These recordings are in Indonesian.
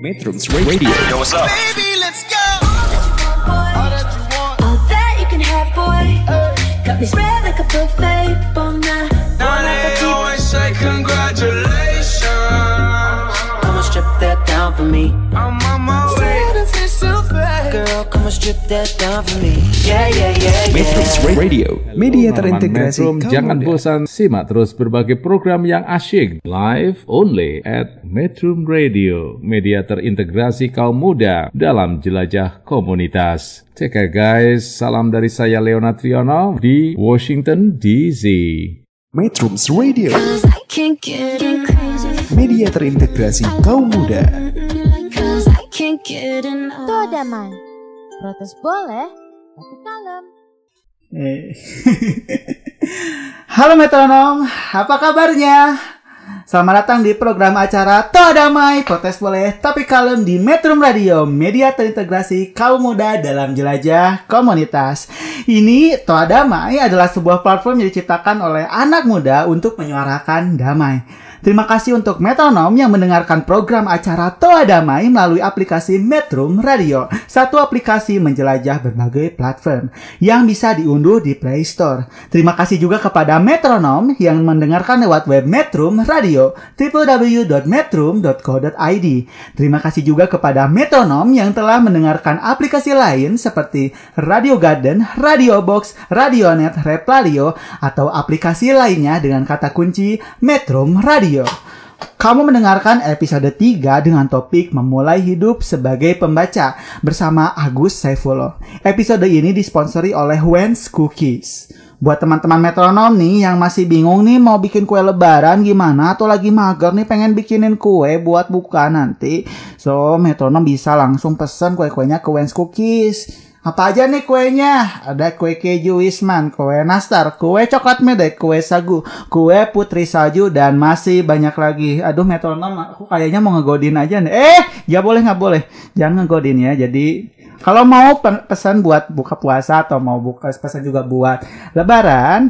Metrums Radio. Yo, what's up? Baby, let's go. All that you can have, boy. Got me spread like a buffet, bon now. Now they always say congratulations. Come and strip that down for me. I'm on my strip that down for me. Yeah, yeah, yeah, yeah. Radio. Media terintegrasi Metrum, jangan bosan simak terus berbagai program yang asyik live only at Metrum Radio, media terintegrasi kaum muda dalam jelajah komunitas. Take care guys, salam dari saya Leona Triono di Washington DC. Metrums Radio. Media terintegrasi kaum muda. Cause Protes boleh, tapi kalem. Eh. Halo metronom, apa kabarnya? Selamat datang di program acara Toa Damai, protes boleh tapi kalem di Metrum Radio, media terintegrasi kaum muda dalam jelajah komunitas. Ini Toa Damai adalah sebuah platform yang diciptakan oleh anak muda untuk menyuarakan damai. Terima kasih untuk metronom yang mendengarkan program acara Toa Damai melalui aplikasi Metrum Radio. Satu aplikasi menjelajah berbagai platform yang bisa diunduh di Play Store. Terima kasih juga kepada metronom yang mendengarkan lewat web Metrum Radio www.metrum.co.id. Terima kasih juga kepada metronom yang telah mendengarkan aplikasi lain seperti Radio Garden, Radio Box, Radionet, Replalio, atau aplikasi lainnya dengan kata kunci Metrum Radio. Kamu mendengarkan episode 3 dengan topik memulai hidup sebagai pembaca bersama Agus Saifullah. Episode ini disponsori oleh Wens Cookies. Buat teman-teman metronom nih yang masih bingung nih mau bikin kue lebaran gimana atau lagi mager nih pengen bikinin kue buat buka nanti. So, metronom bisa langsung pesen kue-kuenya ke Wens Cookies. Apa aja nih kuenya? Ada kue keju Wisman, kue nastar, kue coklat medek, kue sagu, kue putri salju, dan masih banyak lagi. Aduh metronom, aku kayaknya mau ngegodin aja nih. Eh, ya boleh nggak boleh. Jangan ngegodin ya. Jadi kalau mau pe- pesan buat buka puasa atau mau buka pesan juga buat lebaran.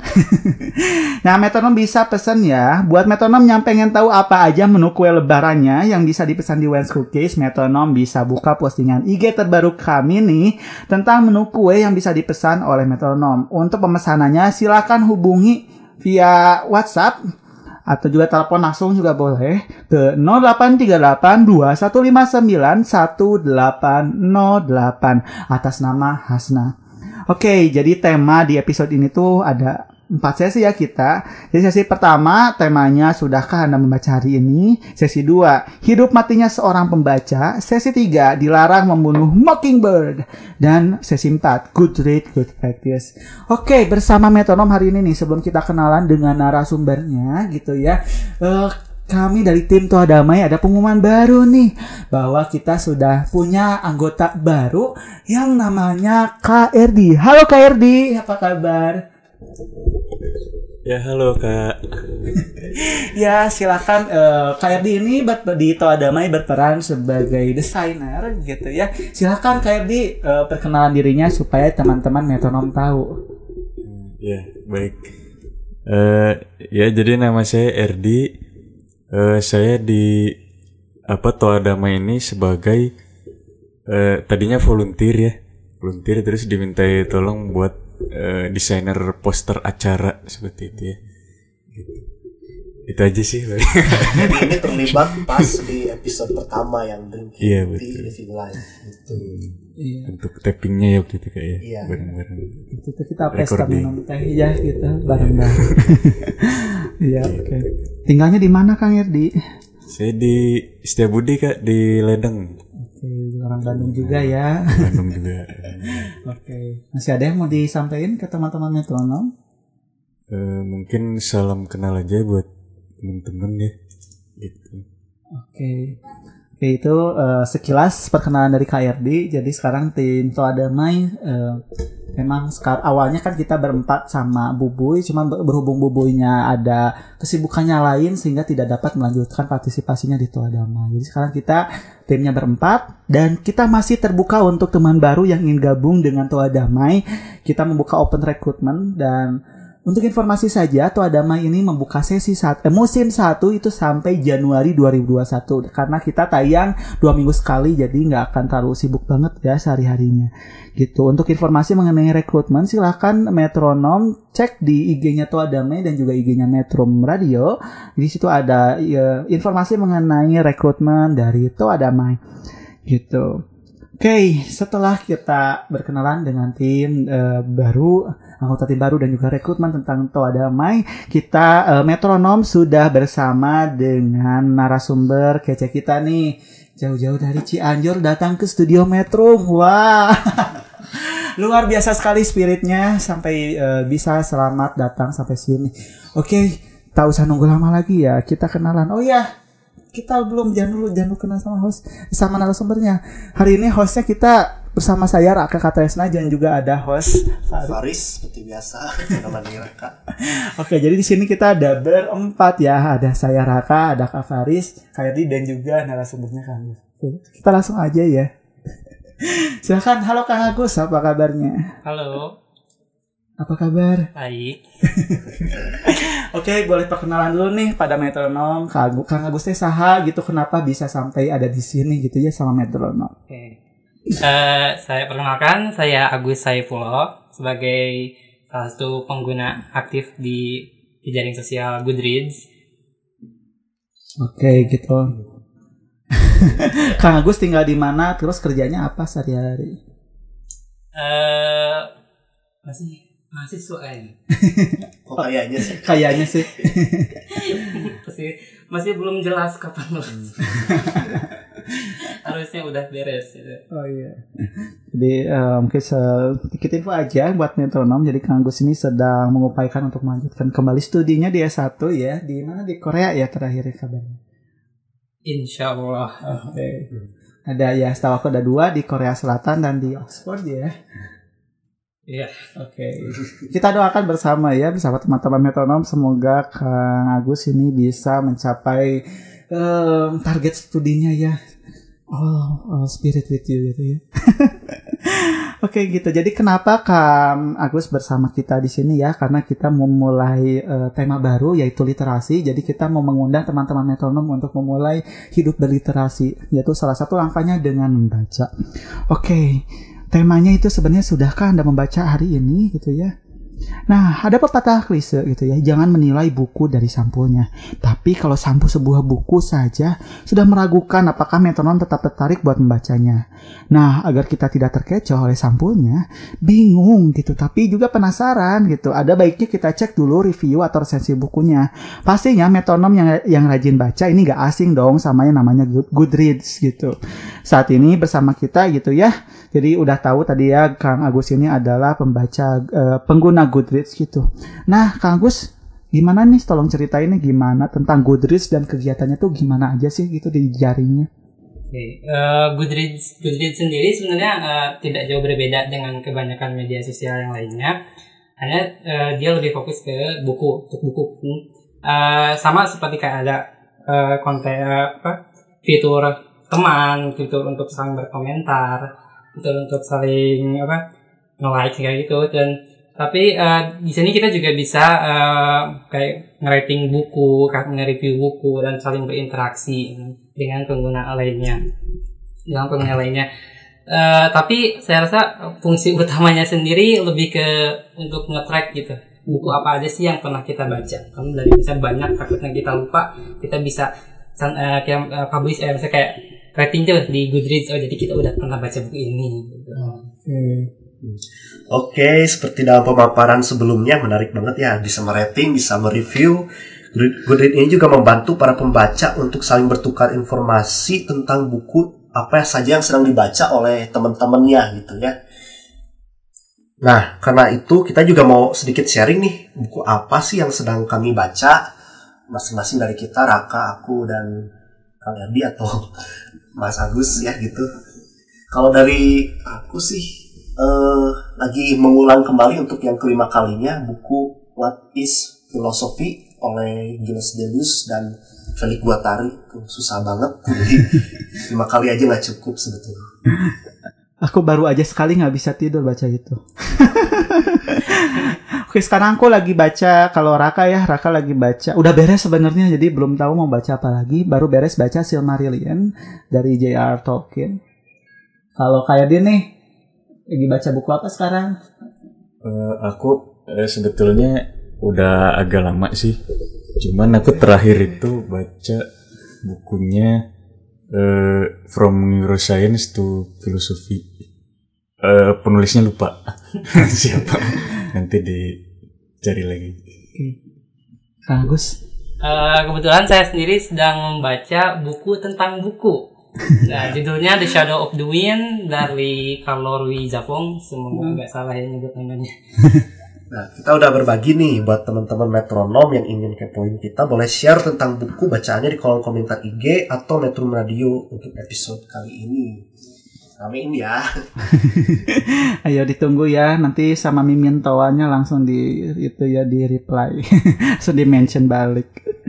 nah, metronom bisa pesan ya. Buat metronom yang pengen tahu apa aja menu kue lebarannya yang bisa dipesan di Wens Cookies, metronom bisa buka postingan IG terbaru kami nih tentang menu kue yang bisa dipesan oleh metronom. Untuk pemesanannya silakan hubungi via WhatsApp atau juga telepon langsung juga boleh ke 0838 2159 1808 atas nama Hasna. Oke, jadi tema di episode ini tuh ada empat sesi ya kita. Jadi sesi pertama temanya sudahkah Anda membaca hari ini? Sesi dua hidup matinya seorang pembaca. Sesi tiga dilarang membunuh Mockingbird. Dan sesi empat good read, good practice. Oke, bersama metronom hari ini nih sebelum kita kenalan dengan narasumbernya gitu ya. Eh, kami dari tim Toa Damai ada pengumuman baru nih bahwa kita sudah punya anggota baru yang namanya KRD. Halo KRD, apa kabar? Ya halo kak. Ya, silakan eh, KRD ini ber- di Toa Damai berperan sebagai desainer gitu ya. Silakan KRD eh, perkenalan dirinya supaya teman-teman metronom tahu. Ya baik. Eh ya jadi nama saya Erdi. Eh saya di apa Toa Damai ini sebagai eh tadinya volunteer ya, volunteer terus dimintai tolong buat eh, desainer poster acara seperti itu ya. Gitu. Itu aja sih. Ini terlibat pas di episode pertama yang drinking Iya, di betul. living life gitu. Iya. Untuk tappingnya ya waktu itu kak ya, Iya. bareng-bareng. Itu kita pesta minum teh ya gitu bareng-bareng. Iya, oke. Tinggalnya di mana Kang Erdi? Saya di Setiabudi kak di Ledeng, Oke, orang Bandung juga ya. Bandung juga. Oke. Masih ada yang mau disampaikan ke teman-teman metronom? Eh, mungkin salam kenal aja buat temen-temen ya gitu Oke. Itu eh, sekilas perkenalan dari KRD. Jadi sekarang tim Toa Damai eh, memang sekar awalnya kan kita berempat sama Bubuy, cuma ber- berhubung Bubuйnya ada kesibukannya lain sehingga tidak dapat melanjutkan partisipasinya di Toa Damai. Jadi sekarang kita timnya berempat dan kita masih terbuka untuk teman baru yang ingin gabung dengan Toa Damai. Kita membuka open recruitment dan untuk informasi saja, Toa Damai ini membuka sesi saat eh, musim 1 itu sampai Januari 2021 karena kita tayang dua minggu sekali jadi nggak akan terlalu sibuk banget ya sehari-harinya gitu. Untuk informasi mengenai rekrutmen silahkan metronom cek di IG-nya Toa Damai dan juga IG-nya Metrum Radio. Di situ ada ya, informasi mengenai rekrutmen dari Toa Damai gitu. Oke, setelah kita berkenalan dengan tim eh, baru, anggota tim baru dan juga rekrutmen tentang Toa Damai, kita eh, metronom sudah bersama dengan narasumber kece kita nih. Jauh-jauh dari Cianjur datang ke studio Metrum. Wah. Luar biasa sekali spiritnya sampai eh, bisa selamat datang sampai sini. Oke, tak usah nunggu lama lagi ya. Kita kenalan. Oh ya, kita belum jangan dulu jangan dulu kenal sama host sama narasumbernya. Hari ini hostnya kita bersama saya Raka Katresna dan juga ada host Faris. Faris seperti biasa namanya Raka. Oke, jadi di sini kita ada berempat ya. Ada saya Raka, ada Kak Faris, Kayri dan juga narasumbernya Kang Agus. Oke, kita langsung aja ya. Silakan, halo Kang Agus, apa kabarnya? Halo, Apa kabar? baik. Oke, boleh perkenalan dulu nih pada metronom Kang Agus, Kang Agus teh saha gitu kenapa bisa sampai ada di sini gitu ya sama metronom. Oke. Eh, saya perkenalkan, saya Agus Saifullah sebagai salah satu pengguna aktif di jejaring sosial Goodreads. Oke, gitu. Kang Agus tinggal di mana? Terus kerjanya apa sehari-hari? Eh, masih mahasiswa ini. Kok kayaknya sih Kayaknya sih. masih masih belum jelas kapan lulus. Harusnya udah beres gitu. Oh iya. Jadi eh, mungkin sedikit info aja buat metronom. Jadi Kang Agus ini sedang mengupayakan untuk melanjutkan kembali studinya di S1 ya. Di mana di Korea ya terakhir kabarnya. Insya Allah. Oke. Ada ya setahu aku ada dua di Korea Selatan dan di Oxford ya. Iya. Oke. Kita doakan bersama ya bersama teman-teman metronom semoga Kang Agus ini bisa mencapai em, target studinya ya. Oh, oh, spirit with you gitu ya. Oke gitu. Jadi kenapa Kang Agus bersama kita di sini ya? Karena kita memulai eh, tema baru yaitu literasi. Jadi kita mau mengundang teman-teman metronom untuk memulai hidup berliterasi. Yaitu salah satu langkahnya dengan membaca. Oke. Temanya itu sebenarnya sudahkah Anda membaca hari ini gitu ya? Nah, ada pepatah klise gitu ya, jangan menilai buku dari sampulnya. Tapi kalau sampul sebuah buku saja sudah meragukan apakah metronom tetap tertarik buat membacanya. Nah, agar kita tidak terkecoh oleh sampulnya, bingung gitu, tapi juga penasaran gitu. Ada baiknya kita cek dulu review atau resensi bukunya. Pastinya metronom yang yang rajin baca ini gak asing dong sama yang namanya Good- Goodreads gitu. Saat ini bersama kita gitu ya. Jadi udah tahu tadi ya Kang Agus ini adalah pembaca eh, pengguna Goodreads gitu. Nah, Kang Agus gimana nih tolong ceritain nih gimana tentang Goodreads dan kegiatannya tuh gimana aja sih gitu di jaringnya. Oke, eh, Goodreads, Goodreads sendiri sebenarnya eh, tidak jauh berbeda dengan kebanyakan media sosial yang lainnya. Hanya eh, dia lebih fokus ke buku, untuk buku. Eh, sama seperti kayak ada eh, konten eh, apa fitur teman, fitur untuk saling berkomentar, fitur untuk saling apa nge-like kayak gitu dan tapi eh, di sini kita juga bisa eh, kayak nge-rating buku, nge-review buku dan saling berinteraksi dengan pengguna lainnya dengan pengguna lainnya. Eh, tapi saya rasa fungsi utamanya sendiri lebih ke untuk nge-track gitu buku apa aja sih yang pernah kita baca. Karena dari bisa banyak takutnya kita lupa kita bisa eh, kayak eh, publish eh, kayak rating tuh di Goodreads oh jadi kita udah pernah baca buku ini gitu. Oke, seperti dalam pemaparan sebelumnya menarik banget ya, bisa merating, bisa mereview. Good- Goodreads ini juga membantu para pembaca untuk saling bertukar informasi tentang buku apa saja yang sedang dibaca oleh teman-temannya gitu ya. Nah, karena itu kita juga mau sedikit sharing nih, buku apa sih yang sedang kami baca masing-masing dari kita, Raka, aku dan Kang Erdi atau Mas Agus ya gitu. Kalau dari aku sih eh, lagi mengulang kembali untuk yang kelima kalinya buku What is Philosophy oleh Gilles Deleuze dan Felix Guattari Tuh, susah banget lima kali aja nggak cukup sebetulnya Aku baru aja sekali nggak bisa tidur baca itu. Oke, sekarang aku lagi baca kalau Raka ya, Raka lagi baca. Udah beres sebenarnya jadi belum tahu mau baca apa lagi. Baru beres baca Silmarillion dari J.R. Tolkien. Kalau kayak dia nih lagi baca buku apa sekarang? Eh, aku eh, sebetulnya udah agak lama sih. Cuman aku terakhir itu baca bukunya eh, From Neuroscience to Philosophy. Eh, penulisnya lupa siapa. Nanti dicari lagi. Kang Agus. Eh, kebetulan saya sendiri sedang membaca buku tentang buku. Nah, judulnya The Shadow of the Wind dari Carlo Ruiz Zafong. Semoga nggak salah ya nyebut namanya. Nah, kita udah berbagi nih buat teman-teman metronom yang ingin kepoin kita boleh share tentang buku bacaannya di kolom komentar IG atau Metrum Radio untuk episode kali ini. Ramein ya. Ayo ditunggu ya, nanti sama Mimin Tawanya langsung di itu ya di reply. so di mention balik.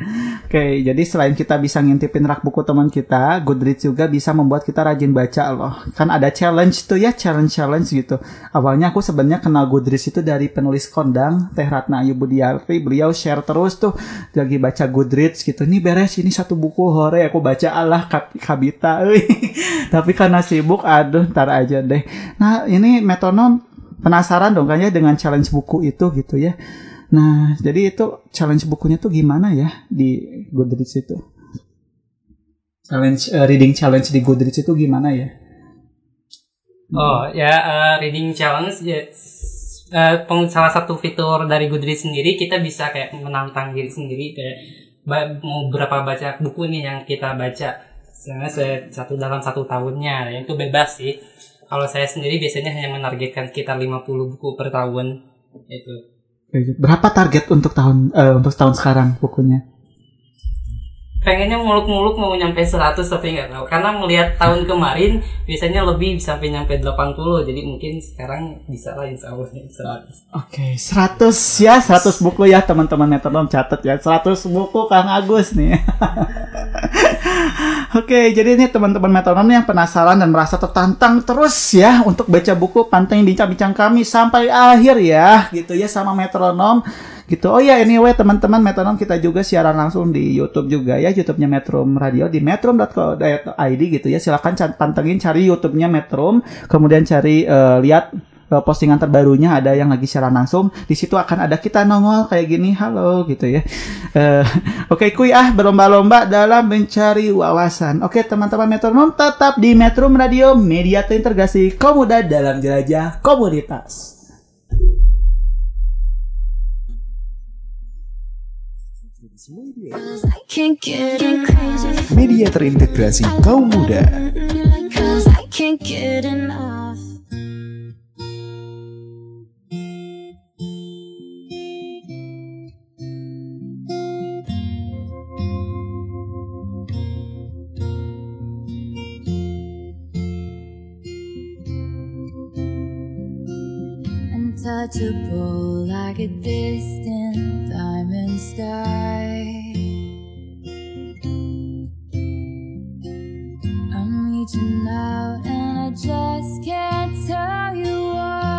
Oke, jadi selain kita bisa ngintipin rak buku teman kita, Goodreads juga bisa membuat kita rajin baca loh. Kan ada challenge tuh ya, challenge-challenge gitu. Awalnya aku sebenarnya kenal Goodreads itu dari penulis kondang, Teh Ratna Ayu Budiarti. Beliau share terus tuh lagi baca Goodreads gitu. Ini beres, ini satu buku hore aku baca Allah Kab- Kabita. Tapi karena sibuk, aduh ntar aja deh. Nah ini metronom penasaran dong kayaknya dengan challenge buku itu gitu ya. Nah jadi itu challenge bukunya tuh gimana ya di Goodreads itu? Challenge eh, reading challenge di Goodreads itu gimana ya? Oh ya eh, reading challenge ya peng- salah satu fitur dari Goodreads sendiri kita bisa kayak menantang diri sendiri kayak mau berapa baca buku nih yang kita baca sebenarnya se- satu dalam satu tahunnya yang itu bebas sih kalau saya sendiri biasanya hanya menargetkan sekitar 50 buku per tahun itu Berapa target untuk tahun eh, untuk tahun sekarang bukunya? Pengennya muluk-muluk mau nyampe 100 tapi nggak tahu karena melihat tahun kemarin biasanya lebih sampai nyampe 80 jadi mungkin sekarang bisa lah insya Allah 100 Oke, 100 ya, 100 buku ya teman-teman metronom catat ya. 100 buku Kang Agus nih. Oke, jadi ini teman-teman metronom yang penasaran dan merasa tertantang terus ya untuk baca buku pantengin bincang-bincang kami sampai akhir ya, gitu ya sama metronom. Gitu. Oh ya, anyway teman-teman metronom kita juga siaran langsung di YouTube juga ya, YouTube-nya Metrum Radio di metrum.co.id gitu ya. Silakan pantengin cari YouTube-nya Metrum, kemudian cari eh, lihat eh, postingan terbarunya ada yang lagi siaran langsung. Di situ akan ada kita nongol kayak gini. Halo gitu ya. Eh, oke kuy ah berlomba-lomba dalam mencari wawasan. Oke teman-teman metronom tetap di Metrum Radio media terintegrasi kaum muda dalam jelajah komunitas Media terintegrasi kaum muda. Cause I can't get enough. Untouchable like a distant diamond sky. Reaching out and I just can't tell you why.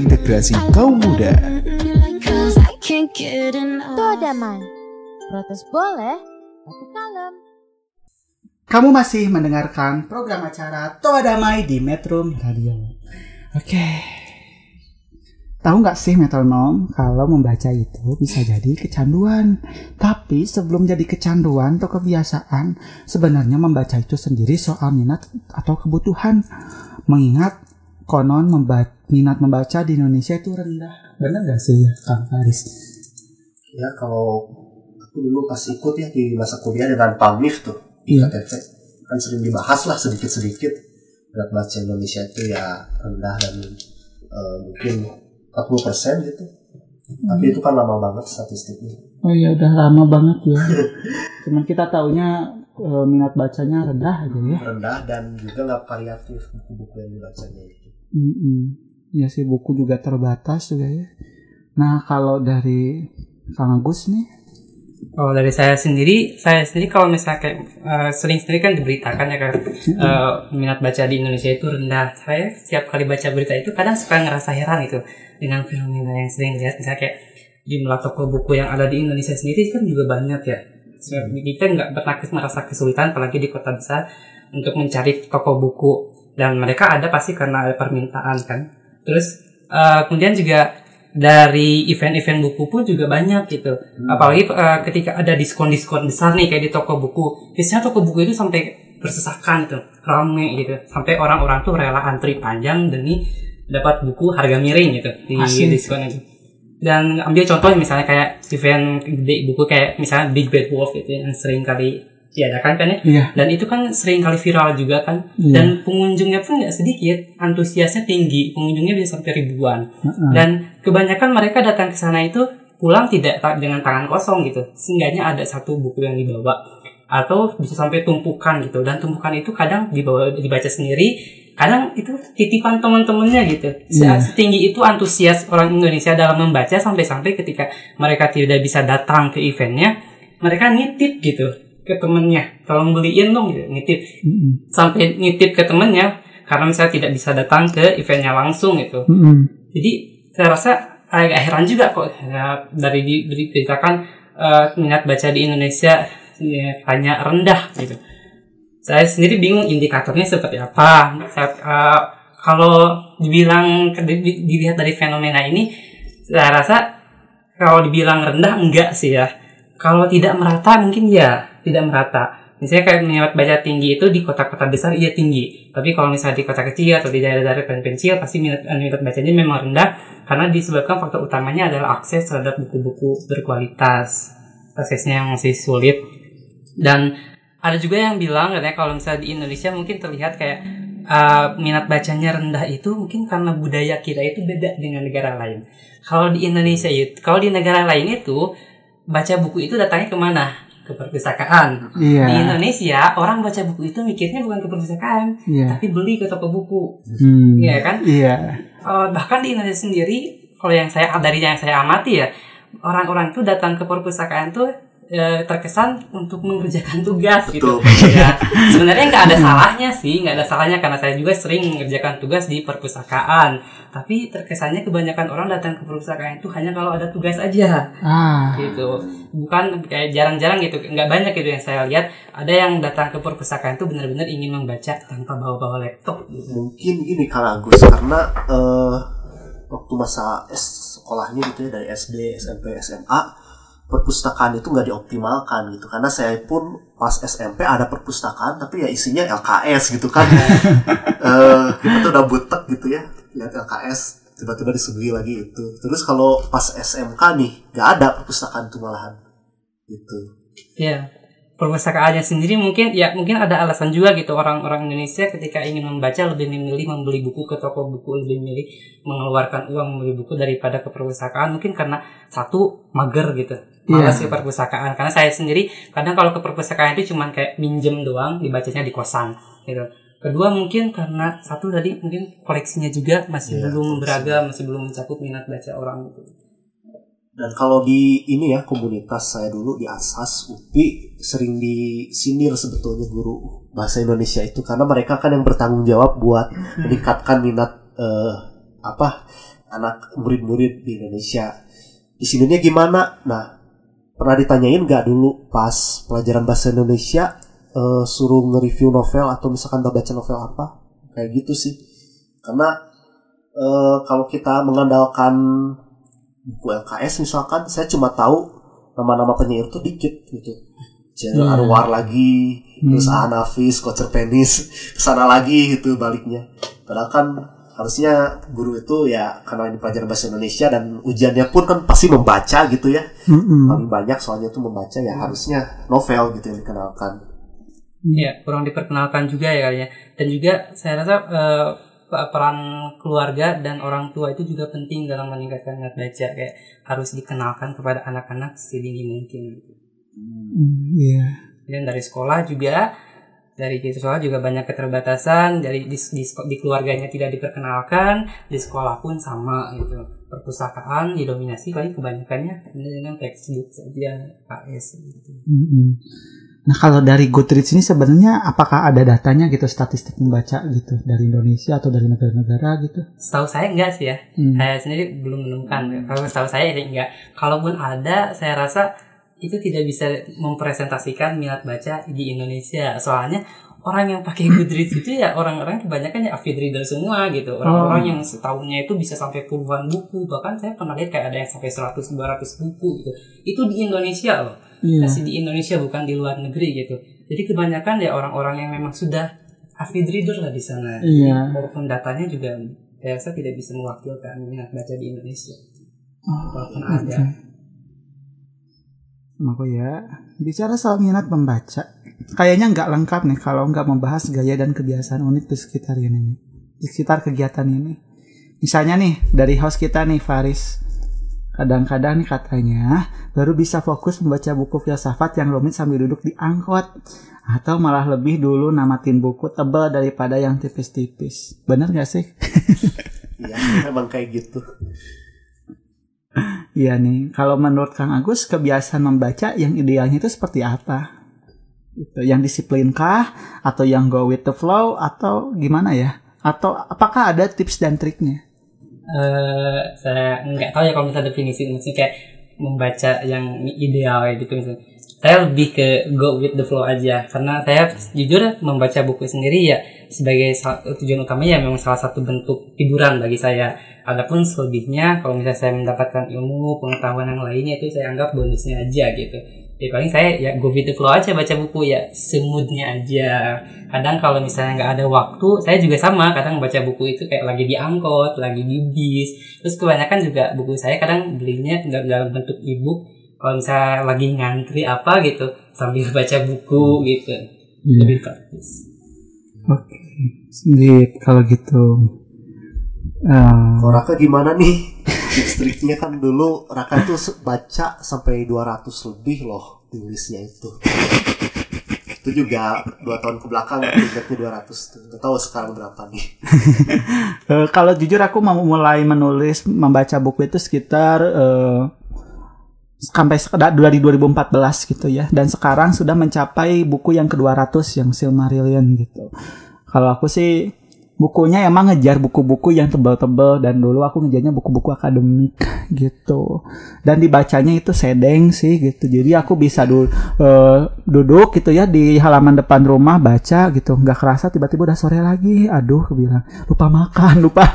Media terintegrasi kaum muda. Damai. Protes boleh, tapi kalem. Kamu masih mendengarkan program acara Toa Damai di Metro Radio. Oke. Tahu nggak sih metronom kalau membaca itu bisa jadi kecanduan. Tapi sebelum jadi kecanduan atau kebiasaan, sebenarnya membaca itu sendiri soal minat atau kebutuhan. Mengingat konon memba- minat membaca di Indonesia itu rendah. Benar nggak sih, Kang Faris? Ya kalau aku dulu pas ikut ya di masa kuliah dengan PAMIF tuh di Iya. KTV kan sering dibahas lah sedikit-sedikit minat baca Indonesia itu ya rendah dan eh, mungkin 40% gitu. Tapi itu kan lama banget statistiknya. Oh iya udah lama banget ya. Cuman kita taunya eh, minat bacanya rendah aja ya. Rendah dan juga nggak variatif buku-buku yang dibacanya itu. Mm-mm. Ya sih buku juga terbatas juga ya. Nah kalau dari Kang Agus nih, Oh dari saya sendiri, saya sendiri kalau misalnya kayak eh, sering sendiri kan diberitakan ya kan eh, minat baca di Indonesia itu rendah. Saya setiap kali baca berita itu kadang suka ngerasa heran itu dengan fenomena yang sering lihat misalnya kayak jumlah toko buku yang ada di Indonesia sendiri kan juga banyak ya. So, Kita nggak pernah merasa kesulitan apalagi di kota besar untuk mencari toko buku dan mereka ada pasti karena ada permintaan kan. Terus eh, kemudian juga dari event-event buku pun juga banyak gitu. Apalagi eh, ketika ada diskon-diskon besar nih kayak di toko buku. Biasanya toko buku itu sampai bersesakan tuh, rame gitu. Sampai orang-orang tuh rela antri panjang demi dapat buku harga miring gitu di Asik. diskon itu. Dan ambil contoh misalnya kayak event gede buku kayak misalnya Big Bad Wolf gitu yang sering kali diadakan kan ya Iya. dan itu kan sering kali viral juga kan Iya. dan pengunjungnya pun nggak sedikit antusiasnya tinggi pengunjungnya bisa sampai ribuan Heeh. dan kebanyakan mereka datang ke sana itu pulang tidak dengan tangan kosong gitu seenggaknya ada satu buku yang dibawa atau bisa sampai tumpukan gitu dan tumpukan itu kadang dibawa dibaca sendiri kadang itu titipan teman-temannya gitu Iya. setinggi itu antusias orang Indonesia dalam membaca sampai-sampai ketika mereka tidak bisa datang ke eventnya mereka nitip gitu ke temennya tolong beliin dong gitu nitip Mm-mm. sampai nitip ke temennya karena misalnya tidak bisa datang ke eventnya langsung gitu Mm-mm. jadi saya rasa agak heran juga kok ya, dari di- diberitakan eh, minat baca di Indonesia ya, hanya rendah gitu. Saya sendiri bingung indikatornya seperti apa. Saya, eh, kalau dibilang di- di- dilihat dari fenomena ini, saya rasa kalau dibilang rendah enggak sih ya. Kalau tidak merata mungkin ya tidak merata. Misalnya kayak minat baca tinggi itu di kota-kota besar iya tinggi. Tapi kalau misalnya di kota kecil atau di daerah-daerah pencil pasti minat, minat bacanya memang rendah karena disebabkan faktor utamanya adalah akses terhadap buku-buku berkualitas. Aksesnya yang masih sulit. Dan ada juga yang bilang katanya kalau misalnya di Indonesia mungkin terlihat kayak uh, minat bacanya rendah itu mungkin karena budaya kita itu beda dengan negara lain. Kalau di Indonesia itu, kalau di negara lain itu baca buku itu datangnya ke mana? Ke perpustakaan. Iya. Di Indonesia orang baca buku itu mikirnya bukan ke perpustakaan, Iya. tapi beli ke toko buku. Hmm. Iya kan? Iya. Eh, bahkan di Indonesia sendiri, kalau yang saya dari yang saya amati ya, orang-orang itu datang ke perpustakaan tuh eh, terkesan untuk mengerjakan tugas gitu. Ya, sebenarnya nggak ada salahnya sih, nggak ada salahnya karena saya juga sering mengerjakan tugas di perpustakaan. Tapi terkesannya kebanyakan orang datang ke perpustakaan itu hanya kalau ada tugas aja Ah. gitu bukan kayak jarang-jarang gitu nggak banyak gitu yang saya lihat ada yang datang ke perpustakaan itu benar-benar ingin membaca tanpa bawa-bawa laptop gitu mungkin gini Kak Agus karena eh, waktu masa S sekolahnya gitu ya dari SD SMP SMA perpustakaan itu nggak dioptimalkan gitu. Karena saya pun pas SMP ada perpustakaan tapi ya isinya LKS gitu kan. Eh kita tuh udah butek gitu ya lihat LKS tiba-tiba disuguhi lagi itu. Terus kalau pas SMK nih nggak ada perpustakaan itu malahan gitu. Ya perpustakaannya sendiri mungkin ya mungkin ada alasan juga gitu orang-orang Indonesia ketika ingin membaca lebih memilih membeli buku ke toko buku lebih memilih mengeluarkan uang membeli buku daripada ke perpustakaan mungkin karena satu mager gitu malas Iya. ke perpustakaan karena saya sendiri kadang kalau ke perpustakaan itu cuman kayak minjem doang dibacanya di kosan gitu kedua mungkin karena satu tadi mungkin koleksinya juga masih Iya, belum beragam masih belum mencakup minat baca orang gitu Dan kalau di ini ya komunitas saya dulu di Asas UPI sering disindir sebetulnya guru bahasa Indonesia itu karena mereka kan yang bertanggung jawab buat meningkatkan minat eh, apa anak murid-murid di Indonesia. Di sininya gimana? Nah, pernah ditanyain nggak dulu pas pelajaran bahasa Indonesia eh, suruh nge-review novel atau misalkan baca novel apa? Kayak gitu sih. Karena eh, kalau kita mengandalkan buku LKS misalkan saya cuma tahu nama-nama penyair tuh dikit gitu Jenderal Hmm. Anwar lagi terus Hmm. Aan Hafiz Kocer Penis ke sana lagi gitu baliknya padahal kan harusnya guru itu ya karena ini pelajaran bahasa Indonesia dan ujiannya pun kan pasti membaca gitu ya Mm-mm. paling banyak soalnya tuh membaca ya harusnya novel gitu yang dikenalkan Ya, kurang diperkenalkan juga ya kalinya. Dan juga saya rasa eh, peran keluarga dan orang tua itu juga penting dalam meningkatkan minat baca kayak harus dikenalkan kepada anak-anak sedini mungkin. Mm, Iya. Dan dari sekolah juga dari di sekolah juga banyak keterbatasan dari di, di, di keluarganya tidak diperkenalkan di sekolah pun sama gitu perpustakaan didominasi kali kebanyakannya dengan textbook saja KS gitu. Mm-mm. Nah kalau dari Goodreads ini sebenarnya apakah ada datanya gitu statistik membaca gitu dari Indonesia atau dari negara-negara gitu? Setahu saya enggak sih ya. Hmm. Saya sendiri belum menemukan. Kalau setahu saya sih enggak. Kalaupun ada, saya rasa itu tidak bisa mempresentasikan minat baca di Indonesia. Soalnya orang yang pakai Goodreads itu ya orang-orang kebanyakan ya avid reader semua gitu. Orang-orang Oh. yang setahunnya itu bisa sampai puluhan buku. Bahkan saya pernah lihat kayak ada yang sampai 100 200 buku gitu. Itu di Indonesia loh. Iya. Masih di Indonesia bukan di luar negeri gitu. Jadi kebanyakan ya orang-orang yang memang sudah avid reader lah di sana. Iya. Walaupun datanya juga saya rasa tidak bisa mewakilkan minat baca di Indonesia. Oh, Walaupun oke. ada. Aku ya bicara soal minat membaca, kayaknya nggak lengkap nih kalau nggak membahas gaya dan kebiasaan unik di sekitar ini, di sekitar kegiatan ini. Misalnya nih dari host kita nih Faris, kadang-kadang nih katanya baru bisa fokus membaca buku filsafat yang rumit sambil duduk di angkot, atau malah lebih dulu namatin buku tebal daripada yang tipis-tipis. Bener gak sih? Iya, memang kayak gitu. Iya nih, kalau menurut Kang Agus kebiasaan membaca yang idealnya itu seperti apa? Gitu, yang disiplinkah atau yang go with the flow atau gimana ya? Atau apakah ada tips dan triknya? eh saya nggak tahu ya kalau misalnya definisi maksudnya kayak membaca yang ideal gitu misalnya. Saya lebih ke go with the flow aja karena saya jujur membaca buku sendiri ya sebagai tujuan utamanya ya memang salah satu bentuk hiburan bagi saya. Adapun selebihnya kalau misalnya saya mendapatkan ilmu pengetahuan yang lainnya itu saya anggap bonusnya aja gitu. Ya paling saya ya go with the flow aja baca buku ya semudnya aja. Kadang kalau misalnya nggak ada waktu, saya juga sama. Kadang baca buku itu kayak lagi di angkot, lagi di bis. Terus kebanyakan juga buku saya kadang belinya dalam dalam bentuk ebook. Kalau misalnya lagi ngantri apa gitu, sambil baca buku gitu. Iya. Lebih praktis. Oke, sip kalau gitu. Eh, Kalau Raka gimana nih? Tips-triknya kan dulu Raka tuh se- baca sampai 200 lebih loh tulisnya itu. Itu juga dua tahun ke belakang ingatnya 200 tuh. Gak tahu sekarang berapa nih. Eh, kalau jujur aku mau mulai menulis membaca buku itu sekitar eh, sampai sekedar dari 2014 gitu ya dan sekarang sudah mencapai buku yang ke-200 yang Silmarillion gitu. Kalau aku sih bukunya emang ngejar buku-buku yang tebal-tebal dan dulu aku ngejarnya buku-buku akademik gitu. Dan dibacanya itu sedeng sih gitu. Jadi aku bisa du- eh, duduk gitu ya di halaman depan rumah baca gitu. Nggak kerasa tiba-tiba udah sore lagi. Aduh aku bilang lupa makan lupa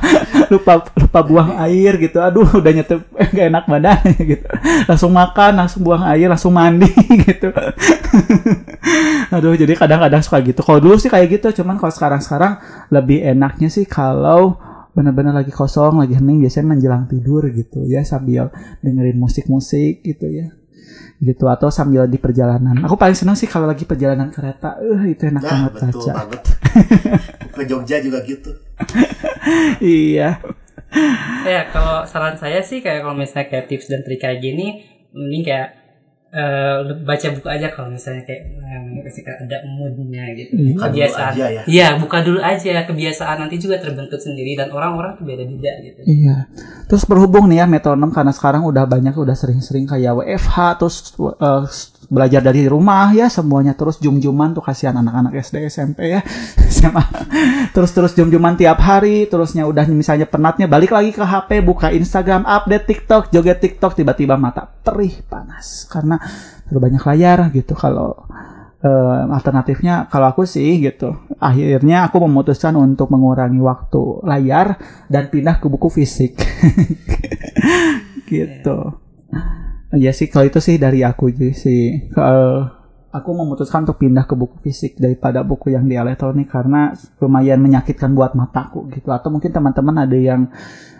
lupa lupa buang air gitu. Aduh udah nyetep gak enak badan gitu. Langsung makan langsung buang air langsung mandi gitu. Aduh jadi kadang-kadang suka gitu. Kalau dulu sih kayak gitu cuman kalau sekarang-sekarang lebih enaknya sih kalau benar-benar lagi kosong lagi hening biasanya menjelang tidur gitu ya sambil dengerin musik-musik gitu ya. Gitu atau sambil di perjalanan. Aku paling senang sih kalau lagi perjalanan kereta. Eh itu enak Nah, banget betul baca banget. Ke Jogja juga gitu. iya. Ya kalau saran saya sih kayak kalau misalnya kayak tips dan trik kayak gini mending kayak eh, baca buku aja kalau misalnya kayak kasih kayak ada moodnya gitu Iya. Buka dulu kebiasaan aja ya. iya buka dulu aja kebiasaan nanti juga terbentuk sendiri dan orang-orang tuh beda-beda gitu Iya. Terus berhubung nih ya metronom karena sekarang udah banyak udah sering-sering kayak WFH terus eh, belajar dari rumah ya semuanya terus jum-juman tuh kasihan anak-anak SD SMP ya SMA terus terus jum-juman tiap hari terusnya udah misalnya penatnya balik lagi ke HP buka Instagram update TikTok joget TikTok tiba-tiba mata perih panas. Karena terlalu banyak layar gitu kalau eh, alternatifnya kalau aku sih gitu akhirnya aku memutuskan untuk mengurangi waktu layar dan pindah ke buku fisik. Gitu ya sih kalau itu sih dari aku sih. Eh, aku memutuskan untuk pindah ke buku fisik daripada buku yang di elektronik karena lumayan menyakitkan buat mataku gitu. Atau mungkin teman-teman ada yang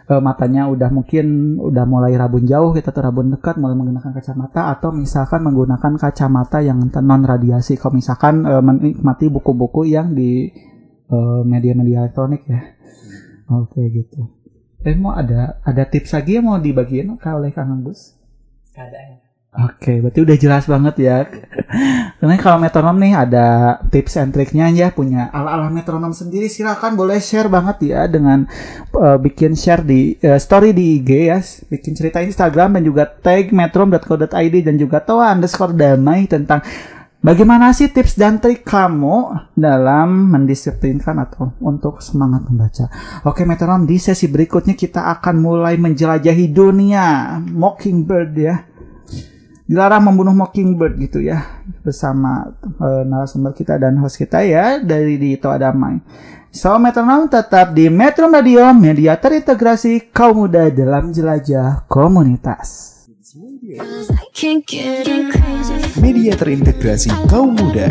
eh, matanya udah mungkin udah mulai rabun jauh gitu atau rabun dekat mulai menggunakan kacamata atau misalkan menggunakan kacamata yang non radiasi kalau misalkan eh, menikmati buku-buku yang di eh, media-media elektronik ya. Oke gitu. Eh mau ada ada tips lagi yang mau dibagiin oleh Kang Agus keadaan Oke, berarti udah jelas banget ya. Karena kalau metronom nih ada tips and triknya ya, punya ala-ala metronom sendiri. Silakan boleh share banget ya dengan eh, bikin share di eh, story di IG ya, bikin cerita Instagram dan juga tag metrom.co.id dan juga toa underscore damai tentang bagaimana sih tips dan trik kamu dalam mendisiplinkan atau untuk semangat membaca. Oke metronom di sesi berikutnya kita akan mulai menjelajahi dunia Mockingbird ya dilarang membunuh mockingbird gitu ya bersama eh, narasumber kita dan host kita ya dari di Toa Damai. So metronom tetap di Metro Radio, media terintegrasi kaum muda dalam jelajah komunitas. Media terintegrasi kaum muda.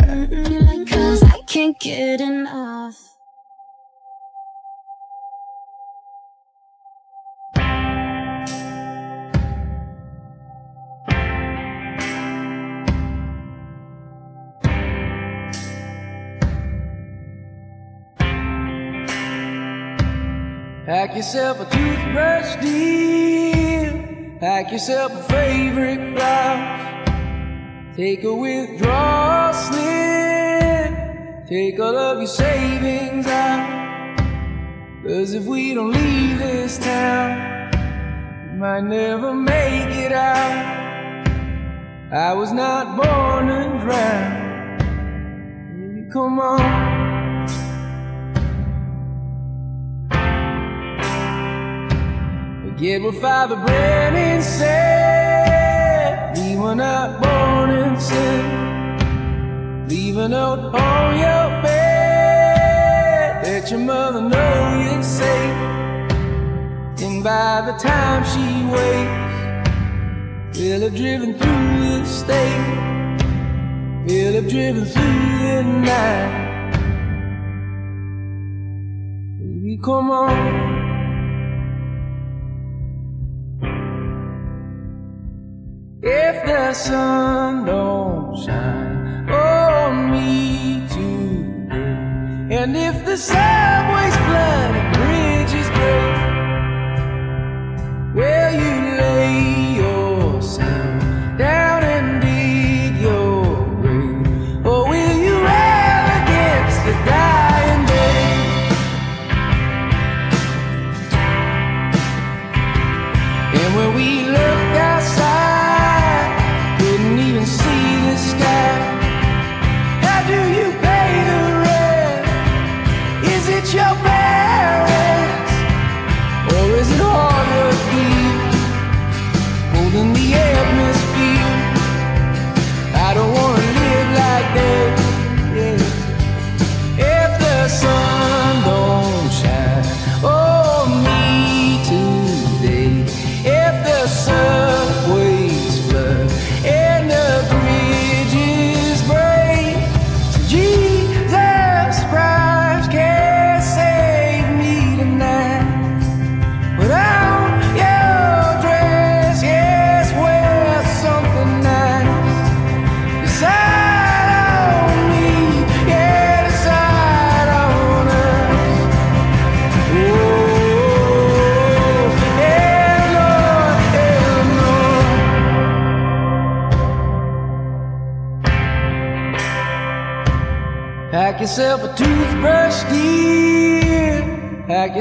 Pack yourself a toothbrush, deep. Pack yourself a favorite blouse. Take a withdrawal slip. Take all of your savings out. Cause if we don't leave this town, we might never make it out. I was not born and drowned. Come on. Forget what Father Brennan said. We were not born in sin. Leave a note on your bed. Let your mother know you're safe. And by the time she wakes, we'll have driven through the state. We'll have driven through the night. Baby, come on. sun don't shine on me today. And if the sun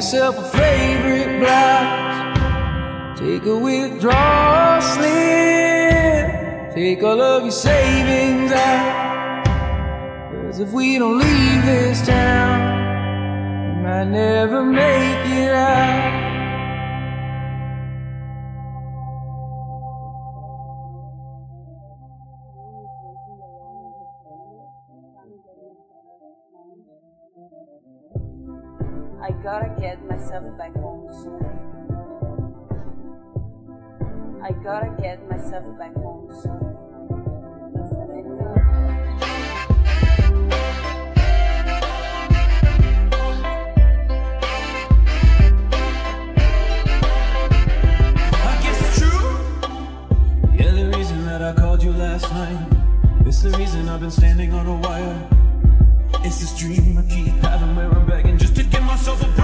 yourself the reason I've been standing on a wire. It's this dream I keep having where I'm begging just to give myself a break.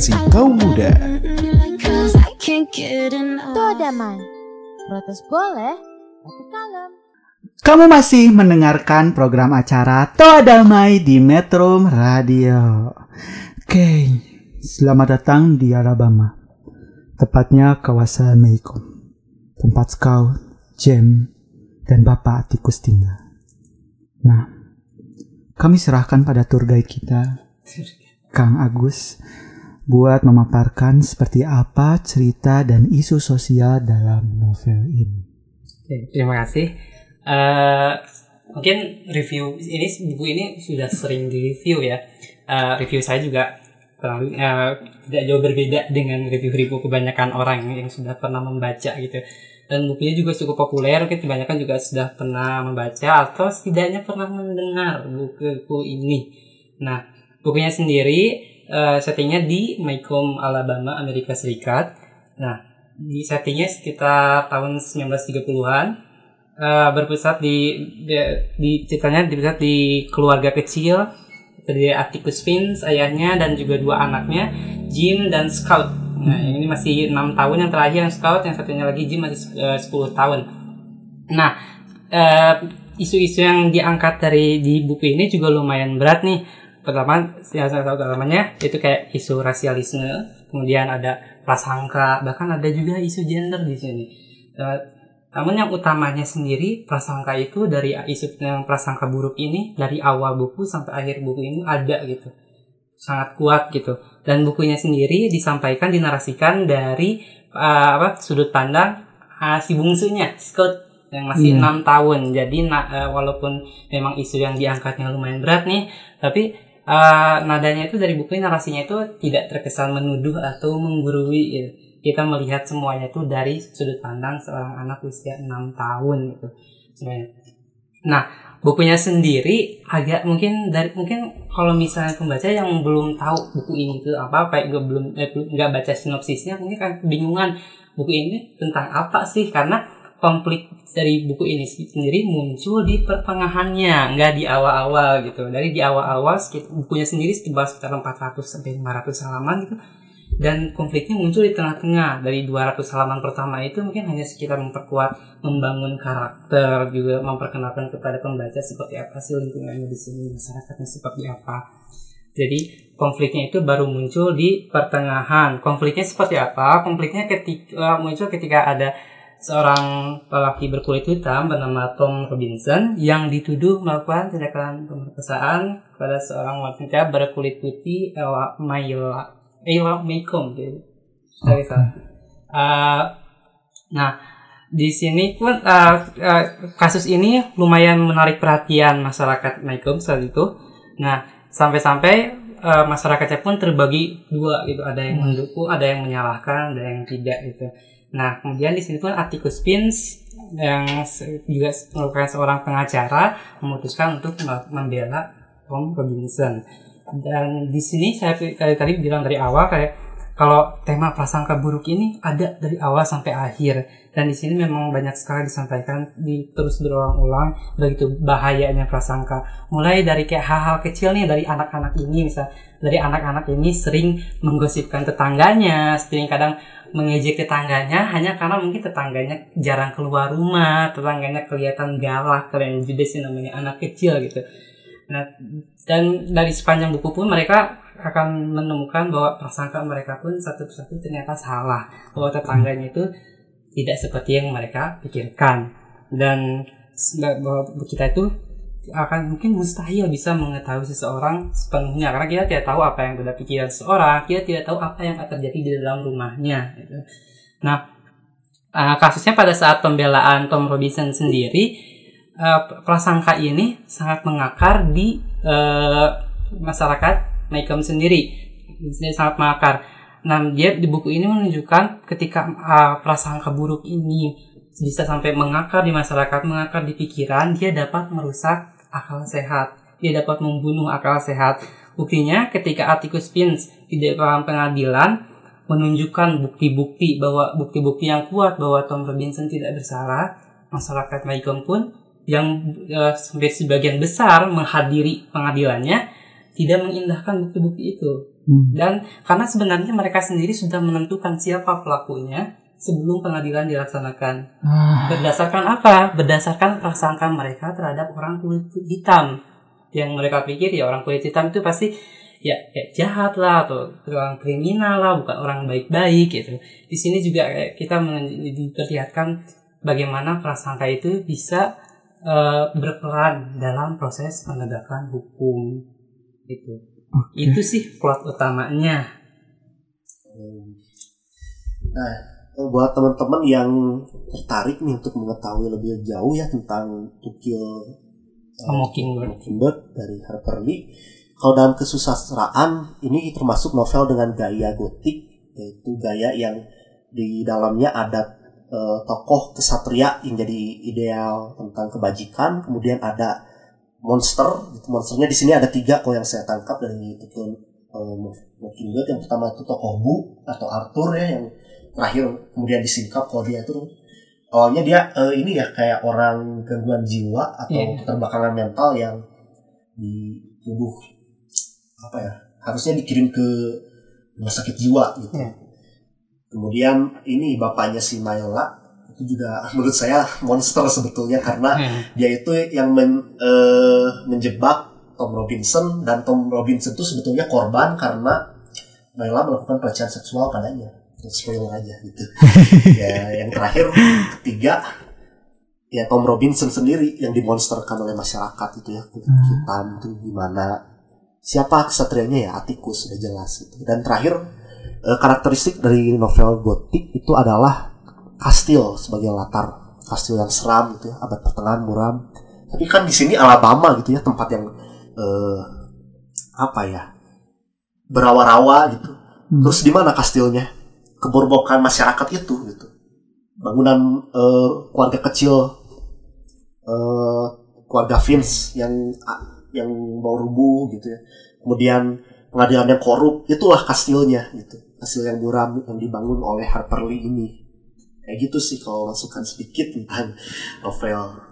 Terintegrasi kaum muda. Damai. Protes boleh, tapi kalem. Kamu masih mendengarkan program acara Toa Damai di Metro Radio. Oke, selamat datang di Alabama. Tepatnya kawasan Meikom. Tempat scout, jam, dan Bapak Atikus tinggal. Nah, kami serahkan pada tour guide kita, Kang Agus, buat memaparkan seperti apa cerita dan isu sosial dalam novel ini. Oke, terima kasih. Eh, mungkin review ini buku ini sudah sering di review ya. Eh, review saya juga eh, tidak jauh berbeda dengan review-review kebanyakan orang yang sudah pernah membaca gitu. Dan bukunya juga cukup populer, mungkin kebanyakan juga sudah pernah membaca atau setidaknya pernah mendengar buku ini. Nah, bukunya sendiri eh, settingnya di Macomb, Alabama, Amerika Serikat. Nah, di settingnya sekitar tahun 1930-an Eh, berpusat di, di, di ceritanya berpusat di keluarga kecil terdiri Atticus Finch ayahnya dan juga dua anaknya Jim dan Scout. Nah ini masih enam tahun yang terakhir yang Scout yang satunya lagi Jim masih eh, 10 tahun. Nah eh, isu-isu yang diangkat dari di buku ini juga lumayan berat nih pertama yang salah satu utamanya itu kayak isu rasialisme. Kemudian ada prasangka bahkan ada juga isu gender di sini. Eh, namun yang utamanya sendiri prasangka itu dari isu yang prasangka buruk ini dari awal buku sampai akhir buku ini ada gitu. Sangat kuat gitu. Dan bukunya sendiri disampaikan dinarasikan dari uh, apa sudut pandang uh, si bungsunya Scott yang masih Iya. enam tahun. Jadi na- uh, walaupun memang isu yang diangkatnya lumayan berat nih tapi uh, nadanya itu dari buku ini narasinya itu tidak terkesan menuduh atau menggurui gitu. Kita melihat semuanya itu dari sudut pandang seorang anak usia 6 tahun gitu sebenarnya. Nah, bukunya sendiri agak mungkin dari mungkin kalau misalnya pembaca yang belum tahu buku ini itu apa apa nggak belum eh, baca sinopsisnya mungkin kan kebingungan. Buku ini tentang apa sih? Karena konflik dari buku ini sendiri muncul di pertengahannya nggak di awal-awal gitu. Dari di awal-awal bukunya sendiri sekitar 400 sampai 500 halaman gitu. Dan konfliknya muncul di tengah-tengah. Dari 200 halaman pertama itu mungkin hanya sekitar memperkuat membangun karakter juga memperkenalkan kepada pembaca seperti apa sih lingkungannya di sini masyarakatnya seperti apa. Jadi konfliknya itu baru muncul di pertengahan. Konfliknya seperti apa? Konfliknya ketika muncul ketika ada seorang lelaki berkulit hitam bernama Tom Robinson yang dituduh melakukan tindakan pemerkosaan kepada seorang wanita berkulit putih Ella Mayla Ella Maycomb gitu. Sorry, salah. Uh, nah, di sini pun uh, uh, kasus ini lumayan menarik perhatian masyarakat Maycomb saat itu. Nah, sampai-sampai uh, masyarakatnya pun terbagi dua gitu. Ada yang mendukung, ada yang menyalahkan, ada yang tidak gitu. Nah, kemudian di sini pun Atticus Finch yang juga merupakan seorang pengacara memutuskan untuk membela Tom Robinson. Dan di sini saya tadi tadi bilang dari awal kayak kalau tema prasangka buruk ini ada dari awal sampai akhir dan di sini memang banyak sekali disampaikan di terus berulang-ulang begitu bahayanya prasangka mulai dari kayak hal-hal kecil nih dari anak-anak ini misal dari anak-anak ini sering menggosipkan tetangganya sering kadang mengejek tetangganya hanya karena mungkin tetangganya jarang keluar rumah tetangganya kelihatan galak kalian judes sih namanya anak kecil gitu Nah, dan dari sepanjang buku pun mereka akan menemukan bahwa prasangka mereka pun satu persatu ternyata salah. Bahwa tetangganya itu tidak seperti yang mereka pikirkan. Dan bahwa kita itu akan mungkin mustahil bisa mengetahui seseorang sepenuhnya. Karena kita tidak tahu apa yang ada pikiran seseorang kita tidak tahu apa yang akan terjadi di dalam rumahnya gitu. nah uh, kasusnya pada saat pembelaan Tom Robinson sendiri uh, prasangka ini sangat mengakar di uh, masyarakat Maycomb sendiri. Ini sangat mengakar. Nah dia di buku ini menunjukkan ketika uh, prasangka buruk ini bisa sampai mengakar di masyarakat, mengakar di pikiran, dia dapat merusak akal sehat. Dia dapat membunuh akal sehat. Buktinya ketika Atticus Finch di dalam pengadilan menunjukkan bukti-bukti bahwa bukti-bukti yang kuat bahwa Tom Robinson tidak bersalah, masyarakat Maycomb pun yang sampai sebagian besar menghadiri pengadilannya tidak mengindahkan bukti-bukti itu. Dan karena sebenarnya mereka sendiri sudah menentukan siapa pelakunya sebelum pengadilan dilaksanakan. Berdasarkan apa? Berdasarkan prasangka mereka terhadap orang kulit hitam. Yang mereka pikir ya orang kulit hitam itu pasti ya kayak jahat lah atau orang kriminal lah, bukan orang baik-baik gitu. Di sini juga kayak kita men- diperlihatkan bagaimana prasangka itu bisa eh, berperan dalam proses penegakan hukum itu. Itu sih plot utamanya. Nah, buat teman-teman yang tertarik nih untuk mengetahui lebih jauh ya tentang To Kill A Mockingbird. Mockingbird dari Harper Lee. Kalau dalam kesusastraan ini termasuk novel dengan gaya gotik yaitu gaya yang di dalamnya ada eh, tokoh kesatria yang jadi ideal tentang kebajikan, kemudian ada monster, gitu. monsternya di sini ada tiga kok yang saya tangkap dari To Kill eh, Mockingbird. Yang pertama itu tokoh Bu atau Arthur ya yang terakhir kemudian disingkap kalau dia itu awalnya dia eh, ini ya kayak orang gangguan jiwa atau Iya. keterbelakangan mental yang dituduh apa ya harusnya dikirim ke rumah sakit jiwa gitu. Iya. Kemudian ini bapaknya si Naila itu juga menurut saya monster sebetulnya karena dia itu yang men- eh, menjebak Tom Robinson dan Tom Robinson itu sebetulnya korban karena Naila melakukan pelecehan seksual padanya. Spoiler aja gitu. ya yang terakhir ketiga ya Tom Robinson sendiri yang dimonsterkan oleh masyarakat itu ya. Kulit hitam itu gimana? Siapa kesatrianya ya? Atticus sudah jelas gitu. Dan terakhir eh, karakteristik dari novel gotik itu adalah kastil sebagai latar. Kastil yang seram gitu ya abad pertengahan muram. Tapi kan di sini Alabama gitu ya tempat yang eh, apa ya? Berawa-rawa gitu. Terus di mana kastilnya keborbokan masyarakat itu gitu. Bangunan eh, keluarga kecil eh, keluarga Vince yang yang mau rubuh gitu ya. Kemudian pengadilan yang korup itulah kastilnya gitu. Kastil yang muram yang dibangun oleh Harper Lee ini. Kayak gitu sih kalau masukan sedikit tentang novel.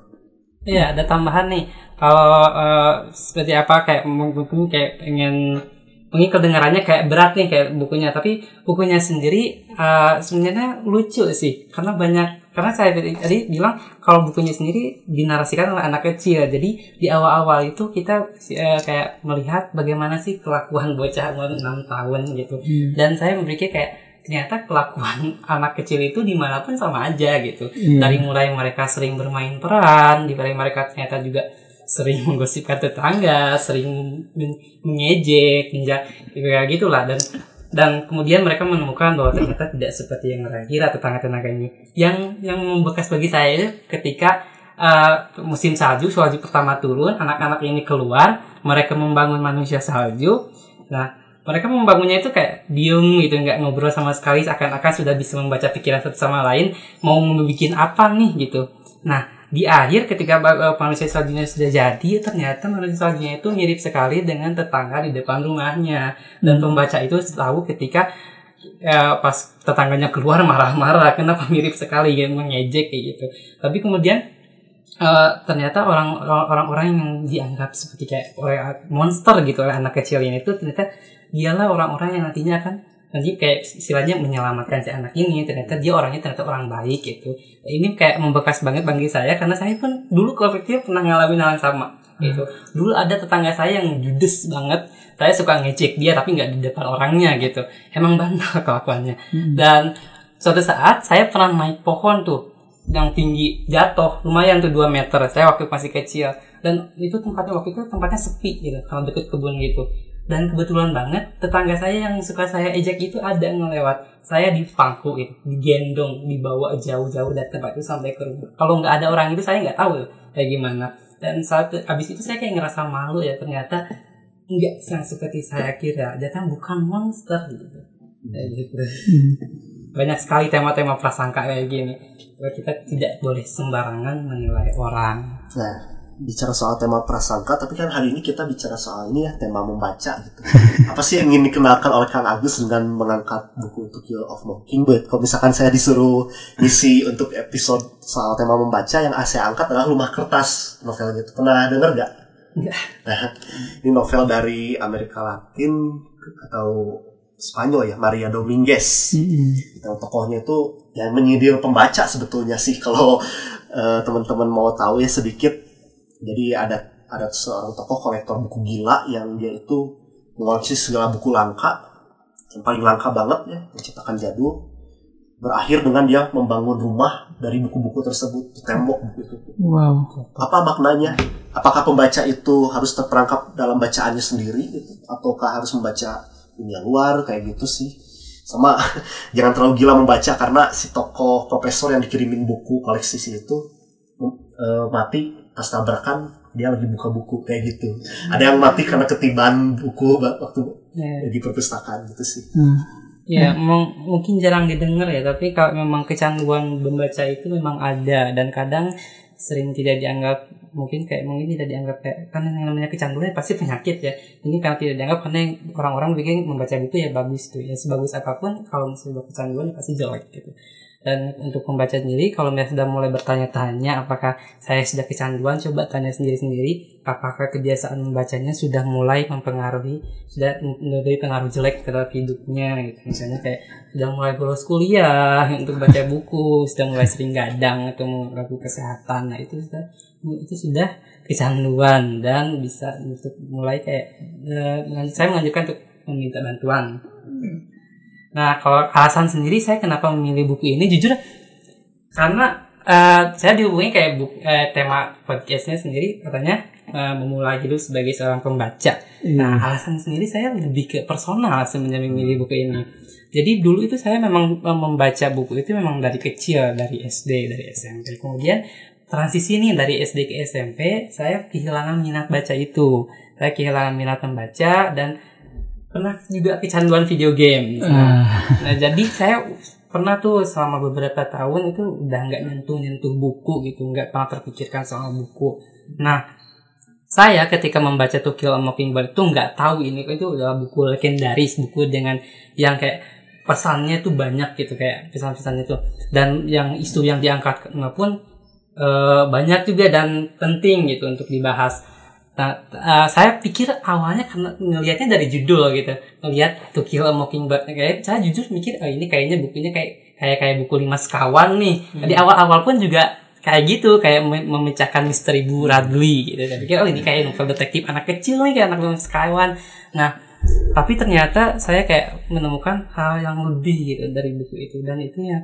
Iya, ada tambahan nih. Kalau eh, seperti apa kayak mungkin kayak pengen mungkin kedengarannya kayak berat nih kayak bukunya, tapi bukunya sendiri eh, sebenarnya lucu sih karena banyak karena saya tadi, bilang kalau bukunya sendiri dinarasikan oleh anak kecil. Jadi di awal-awal itu kita eh, kayak melihat bagaimana sih kelakuan bocah umur 6 tahun gitu. Hmm. Dan saya berpikir kayak ternyata kelakuan anak kecil itu di mana pun sama aja gitu Iya. dari mulai mereka sering bermain peran di dari mereka ternyata juga sering menggosipkan tetangga sering men- mengejek menja kayak gitulah. Dan dan kemudian mereka menemukan bahwa ternyata tidak seperti yang mereka kira tetangga-tetangga ini. Yang yang membekas bagi saya ketika uh, musim salju salju pertama turun anak-anak ini keluar mereka membangun manusia salju. Nah mereka membangunnya itu kayak diem gitu nggak ngobrol sama sekali seakan-akan sudah bisa membaca pikiran satu sama lain mau membuat apa nih gitu. Nah di akhir ketika ba- eh, manusia saljunya sudah jadi ternyata manusia saljunya itu mirip sekali dengan tetangga di depan rumahnya. Dan pembaca itu tahu ketika eh, pas tetangganya keluar marah-marah kenapa mirip sekali? Ya mengejek kayak gitu. Tapi kemudian eh, ternyata orang orang-orang yang dianggap seperti kayak monster gitu oleh anak kecil ini itu ternyata dialah orang-orang yang nantinya akan nanti kayak istilahnya menyelamatkan si anak ini ternyata dia orangnya ternyata orang baik gitu. Ini kayak membekas banget bagi saya karena saya pun dulu kalau kecil pernah ngalamin hal yang sama gitu. Dulu ada tetangga saya yang judes banget saya suka ngecek dia tapi nggak di depan orangnya gitu. Emang bandel kelakuannya. Dan suatu saat saya pernah naik pohon tuh yang tinggi jatuh lumayan tuh 2 meter. Saya waktu masih kecil. Dan itu tempatnya waktu itu tempatnya sepi gitu kalau deket kebun gitu dan kebetulan banget tetangga saya yang suka saya ejek itu ada ngelewat saya di pangku itu digendong dibawa jauh-jauh dari tempat itu sampai ke rumah. Kalau nggak ada orang itu saya nggak tahu kayak gimana. Dan saat habis itu saya kayak ngerasa malu ya ternyata nggak yang seperti saya kira. Datang bukan monster gitu. Gitu. Banyak sekali tema-tema prasangka kayak gini. Kita tidak boleh sembarangan menilai orang. Nah, bicara soal tema prasangka, tapi kan hari ini kita bicara soal ini ya, tema membaca gitu. Apa sih yang ingin dikenalkan oleh Kang Agus dengan mengangkat buku To Kill of Mockingbird? Kalau misalkan saya disuruh ngisi untuk episode soal tema membaca, yang saya angkat adalah Rumah Kertas novelnya itu. Pernah denger nggak? Nah, ini novel dari Amerika Latin atau Spanyol ya, Maria Dominguez yang tokohnya itu yang menyindir pembaca sebetulnya sih kalau eh, teman-teman mau tahu ya sedikit jadi ada ada seorang tokoh kolektor buku gila yang dia itu mengoleksi segala buku langka. Yang paling langka banget ya menciptakan jadul. Berakhir dengan dia membangun rumah dari buku-buku tersebut di tembok buku itu. Wow. apa maknanya? Apakah pembaca itu harus terperangkap dalam bacaannya sendiri gitu? Ataukah harus membaca dunia luar kayak gitu sih? Sama jangan terlalu gila membaca karena si tokoh profesor yang dikirimin buku koleksi si itu eh, mati pas tabrakan dia lagi buka buku kayak gitu ada yang mati karena ketiban buku waktu Ya. di perpustakaan gitu sih Ya, mung- mungkin jarang didengar ya, tapi kalau memang kecanduan membaca itu memang ada dan kadang sering tidak dianggap mungkin kayak mungkin tidak dianggap kayak kan yang namanya kecanduan pasti penyakit ya. Ini karena tidak dianggap karena orang-orang bikin membaca buku ya bagus tuh. Ya sebagus apa pun kalau misalnya kecanduan ya pasti jelek gitu. Dan untuk membaca sendiri kalau misalnya sudah mulai bertanya-tanya apakah saya sudah kecanduan coba tanya sendiri-sendiri apakah kebiasaan membacanya sudah mulai mempengaruhi sudah memberi pengaruh jelek terhadap hidupnya gitu. Misalnya kayak sudah mulai bolos kuliah untuk baca buku sudah mulai sering gadang atau mengganggu kesehatan nah itu sudah itu sudah kecanduan dan bisa untuk mulai kayak mengan- saya menganjurkan untuk meminta bantuan nah kalau alasan sendiri saya kenapa memilih buku ini jujur karena eh, saya dihubungi kayak buku, eh, tema podcastnya sendiri katanya eh, memulai hidup sebagai seorang pembaca. Nah alasan sendiri saya lebih ke personal sebenarnya memilih buku ini. Jadi dulu itu saya memang membaca buku itu memang dari kecil dari SD dari SMP. Kemudian transisi nih dari SD ke SMP saya kehilangan minat baca itu. Saya kehilangan minat membaca dan pernah juga kecanduan video game. Nah, nah, jadi saya pernah tuh selama beberapa tahun itu udah nggak nyentuh nyentuh buku gitu, nggak pernah terpikirkan soal buku. Nah, saya ketika membaca To Kill a Mockingbird itu nggak tahu ini itu adalah buku legendaris, buku dengan yang kayak pesannya tuh banyak gitu kayak pesan-pesannya tuh dan yang isu yang diangkat pun eh, banyak juga dan penting gitu untuk dibahas. Nah, eh, saya pikir awalnya karena ngelihatnya dari judul gitu, ngelihat To Kill a Mockingbird, kayak saya jujur mikir, oh ini kayaknya bukunya kayak kayak kayak buku lima sekawan nih. Di awal-awal pun juga kayak gitu, kayak mem- memecahkan misteri Bu Radley gitu. Saya pikir, oh ini kayak novel detektif anak kecil nih, kayak anak lima sekawan. Nah, tapi ternyata saya kayak menemukan hal yang lebih gitu dari buku itu dan itu ya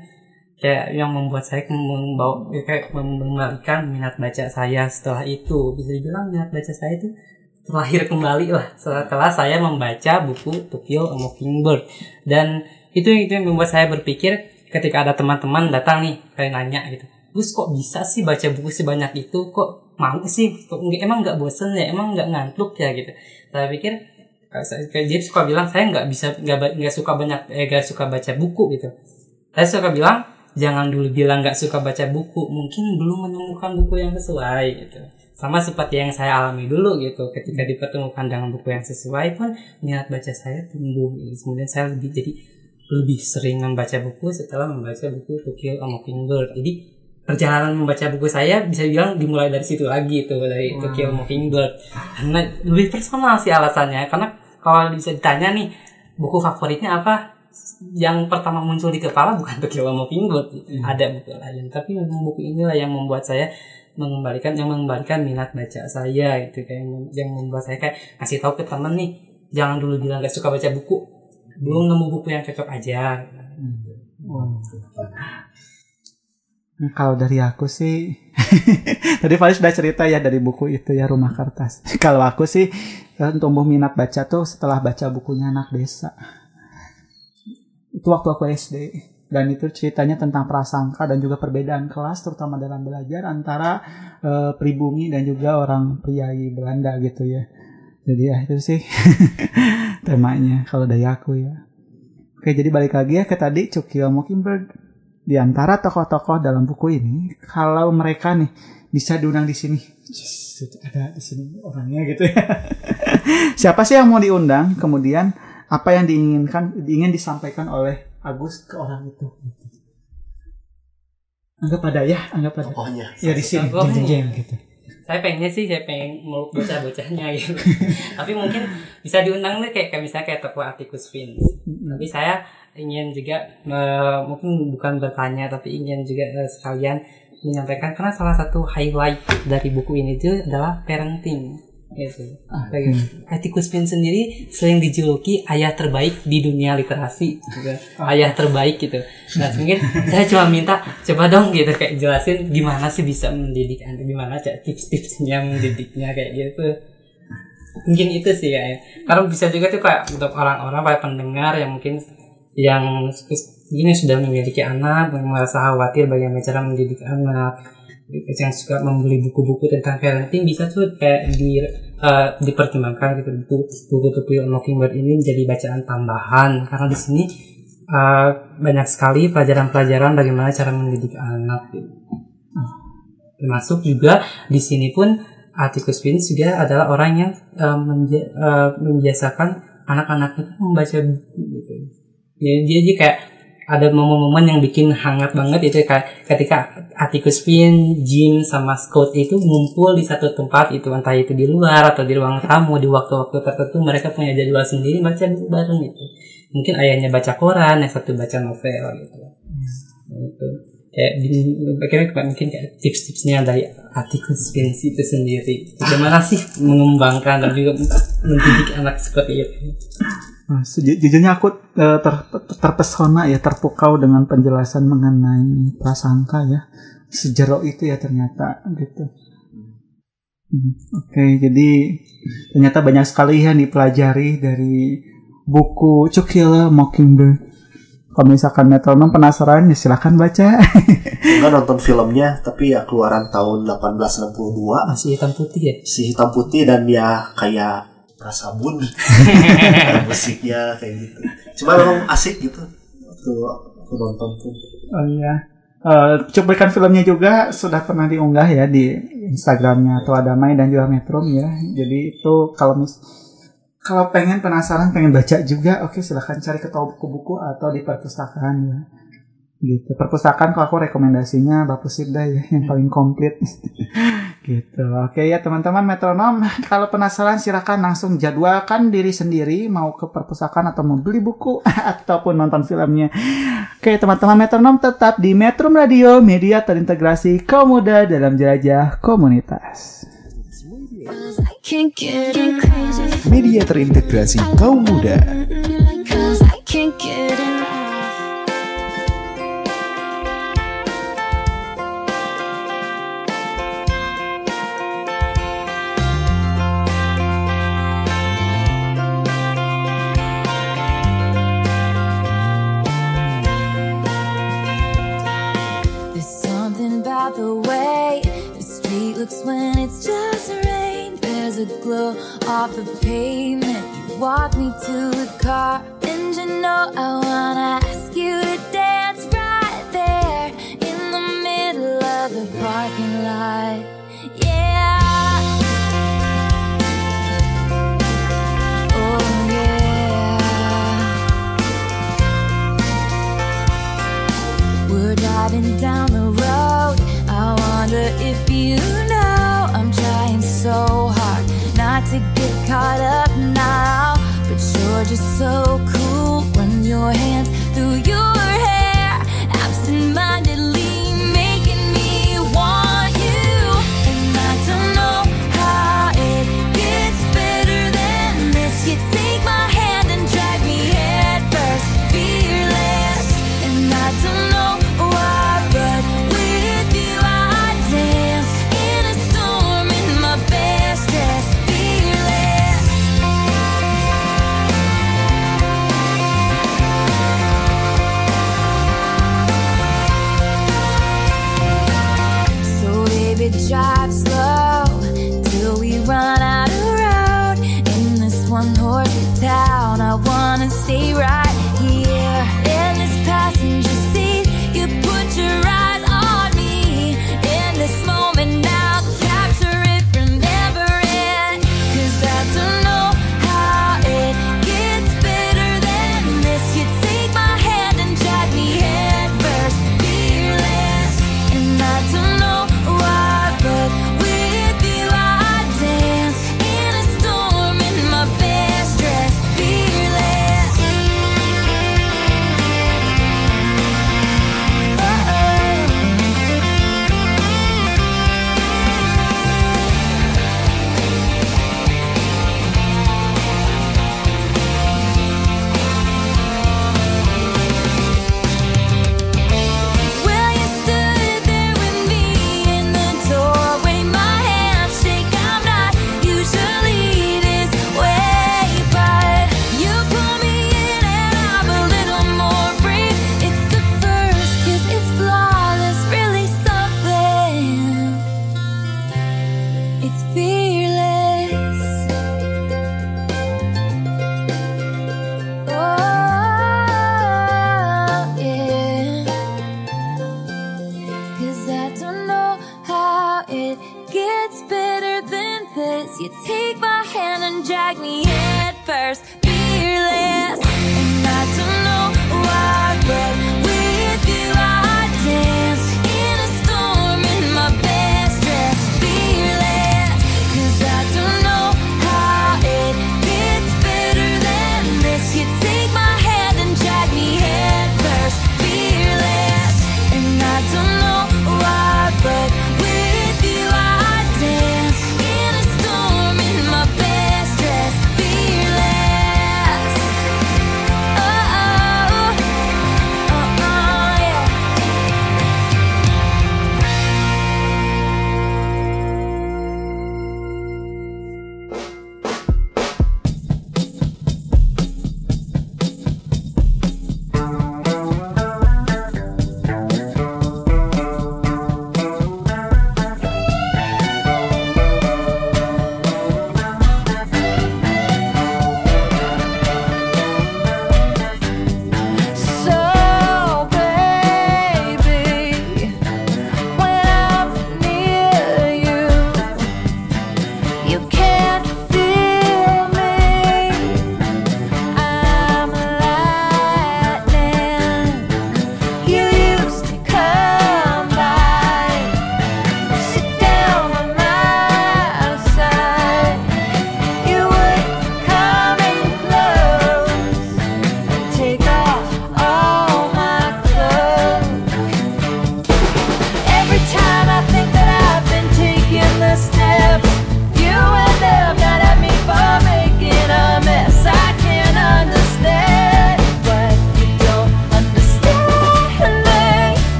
kayak yang membuat saya membawa ya kayak mengembalikan minat baca saya setelah itu. Bisa dibilang minat baca saya itu terlahir kembali lah setelah saya membaca buku To Kill a Mockingbird. Dan itu itu yang membuat saya berpikir ketika ada teman-teman datang nih kayak nanya gitu Gus kok bisa sih baca buku sebanyak itu? Kok mau sih? Kok emang nggak bosen ya? Emang nggak ngantuk ya? Gitu. Saya pikir kayak dia suka bilang saya nggak bisa nggak nggak suka banyak eh nggak suka baca buku gitu. Saya suka bilang jangan dulu bilang nggak suka baca buku mungkin belum menemukan buku yang sesuai gitu. Sama seperti yang saya alami dulu gitu. Ketika dipertemukan dengan buku yang sesuai pun minat baca saya tumbuh gitu. kemudian saya lebih jadi lebih sering membaca buku setelah membaca buku To Kill a Mockingbird. Jadi perjalanan membaca buku saya bisa bilang dimulai dari situ lagi tuh dari To Kill a Mockingbird. Karena lebih personal sih alasannya. Karena kalau bisa ditanya nih buku favoritnya apa yang pertama muncul di kepala bukan To Kill a Mockingbird ada buku lain. Tapi memang buku inilah yang membuat saya mengembalikan yang mengembalikan minat baca saya itu kayak yang, membuat saya kayak ngasih tahu ke temen nih jangan dulu bilang gak suka baca buku. Belum nemu buku yang cocok aja. Nah, Kalau dari aku sih, tadi Faris sudah cerita ya dari buku itu ya Rumah Kertas. Kalau aku sih tumbuh minat baca tuh setelah baca bukunya Anak Desa. Itu waktu aku SD. Dan itu ceritanya tentang prasangka dan juga perbedaan kelas terutama dalam belajar antara eh, pribumi dan juga orang priai Belanda gitu ya. Jadi ya itu sih temanya kalau dari aku ya. Oke, jadi balik lagi ya ke tadi Cukio Mockingbird. Di antara tokoh-tokoh dalam buku ini, kalau mereka nih bisa diundang di sini, itu ada di sini orangnya gitu ya. Siapa sih yang mau diundang? Kemudian apa yang diinginkan, ingin disampaikan oleh Agus ke orang itu? Anggap ada ya, anggap ada. Tokohnya. Ya di sini, Tokohnya. jeng jeng gitu. saya pengennya sih saya pengen meluk bocah-bocahnya gitu tapi mungkin bisa diundang nih kayak, kayak misalnya kayak tokoh Atticus Finch tapi saya ingin juga eh, mungkin bukan bertanya tapi ingin juga eh, sekalian menyampaikan karena salah satu highlight dari buku ini itu adalah parenting gitu. Bagi Atticus Finch sendiri sering dijuluki ayah terbaik di dunia literasi, gitu. ayah terbaik gitu. Nah mungkin saya cuma minta coba dong gitu kayak jelasin gimana sih bisa mendidik anak, gimana cak tips-tipsnya mendidiknya kayak gitu. Mungkin itu sih ya. Karena bisa juga tuh kayak untuk orang-orang para pendengar yang mungkin yang ini sudah memiliki anak, merasa khawatir bagaimana cara mendidik anak, yang suka membeli buku-buku tentang parenting. Bisa tuh kayak di eh, dipertimbangkan gitu. Buku buku Tupi Mockingbird ini menjadi bacaan tambahan. Karena di sini eh, banyak sekali pelajaran-pelajaran bagaimana cara mendidik anak gitu. termasuk juga di sini pun Atticus Finch juga adalah orang yang eh, menja- eh, membiasakan anak-anaknya membaca buku gitu. Dia dia kayak ada momen-momen yang bikin hangat banget itu kayak ketika Atticus Finch, Jim sama Scott itu ngumpul di satu tempat itu entah itu di luar atau di ruang tamu di waktu-waktu tertentu mereka punya jadwal sendiri baca buku bareng gitu. Mungkin ayahnya baca koran yang satu baca novel gitu. Itu. Kayak kayak mungkin kayak tips-tipsnya dari Atticus Finch itu sendiri. Bagaimana sih mengembangkan dan juga mendidik anak seperti itu Nah, seju- jujurnya aku eh, ter- ter- terpesona ya terpukau dengan penjelasan mengenai prasangka ya sejero itu ya ternyata gitu. Hmm, Oke, jadi ternyata banyak sekali yang dipelajari dari buku To Kill a Mockingbird. Kalau misalkan metronom penasaran ya silahkan baca. Enggak nonton filmnya, tapi ya keluaran tahun 1862. masih hitam putih ya Si hitam putih dan ya kayak prasabun. Musiknya kayak gitu. Cuma memang asik gitu. Waktu aku nonton tuh. Oh iya. Eh, cuplikan filmnya juga sudah pernah diunggah ya di Instagramnya atau Adamai dan juga Metrum ya. Jadi itu kalau mis kalau pengen penasaran pengen baca juga, oke silahkan cari ke toko buku-buku atau di perpustakaan ya. Gitu. Perpustakaan kalau aku rekomendasinya Bapus Sibda ya yang paling komplit. gitu. Oke ya teman-teman metronom, kalau penasaran silahkan langsung jadwalkan diri sendiri mau ke perpustakaan atau mau beli buku ataupun nonton filmnya. Oke teman-teman metronom tetap di Metrum Radio, media terintegrasi kaum muda dalam jelajah komunitas. Media terintegrasi kaum muda. When it's just rain. There's a glow off the pavement. You walk me to the car, and you know I wanna ask you to dance right there in the middle of the parking lot. Yeah. Oh yeah. We're driving down the road. I wonder if you so hard not to get caught up now. But you're just so cool. Run your hands through your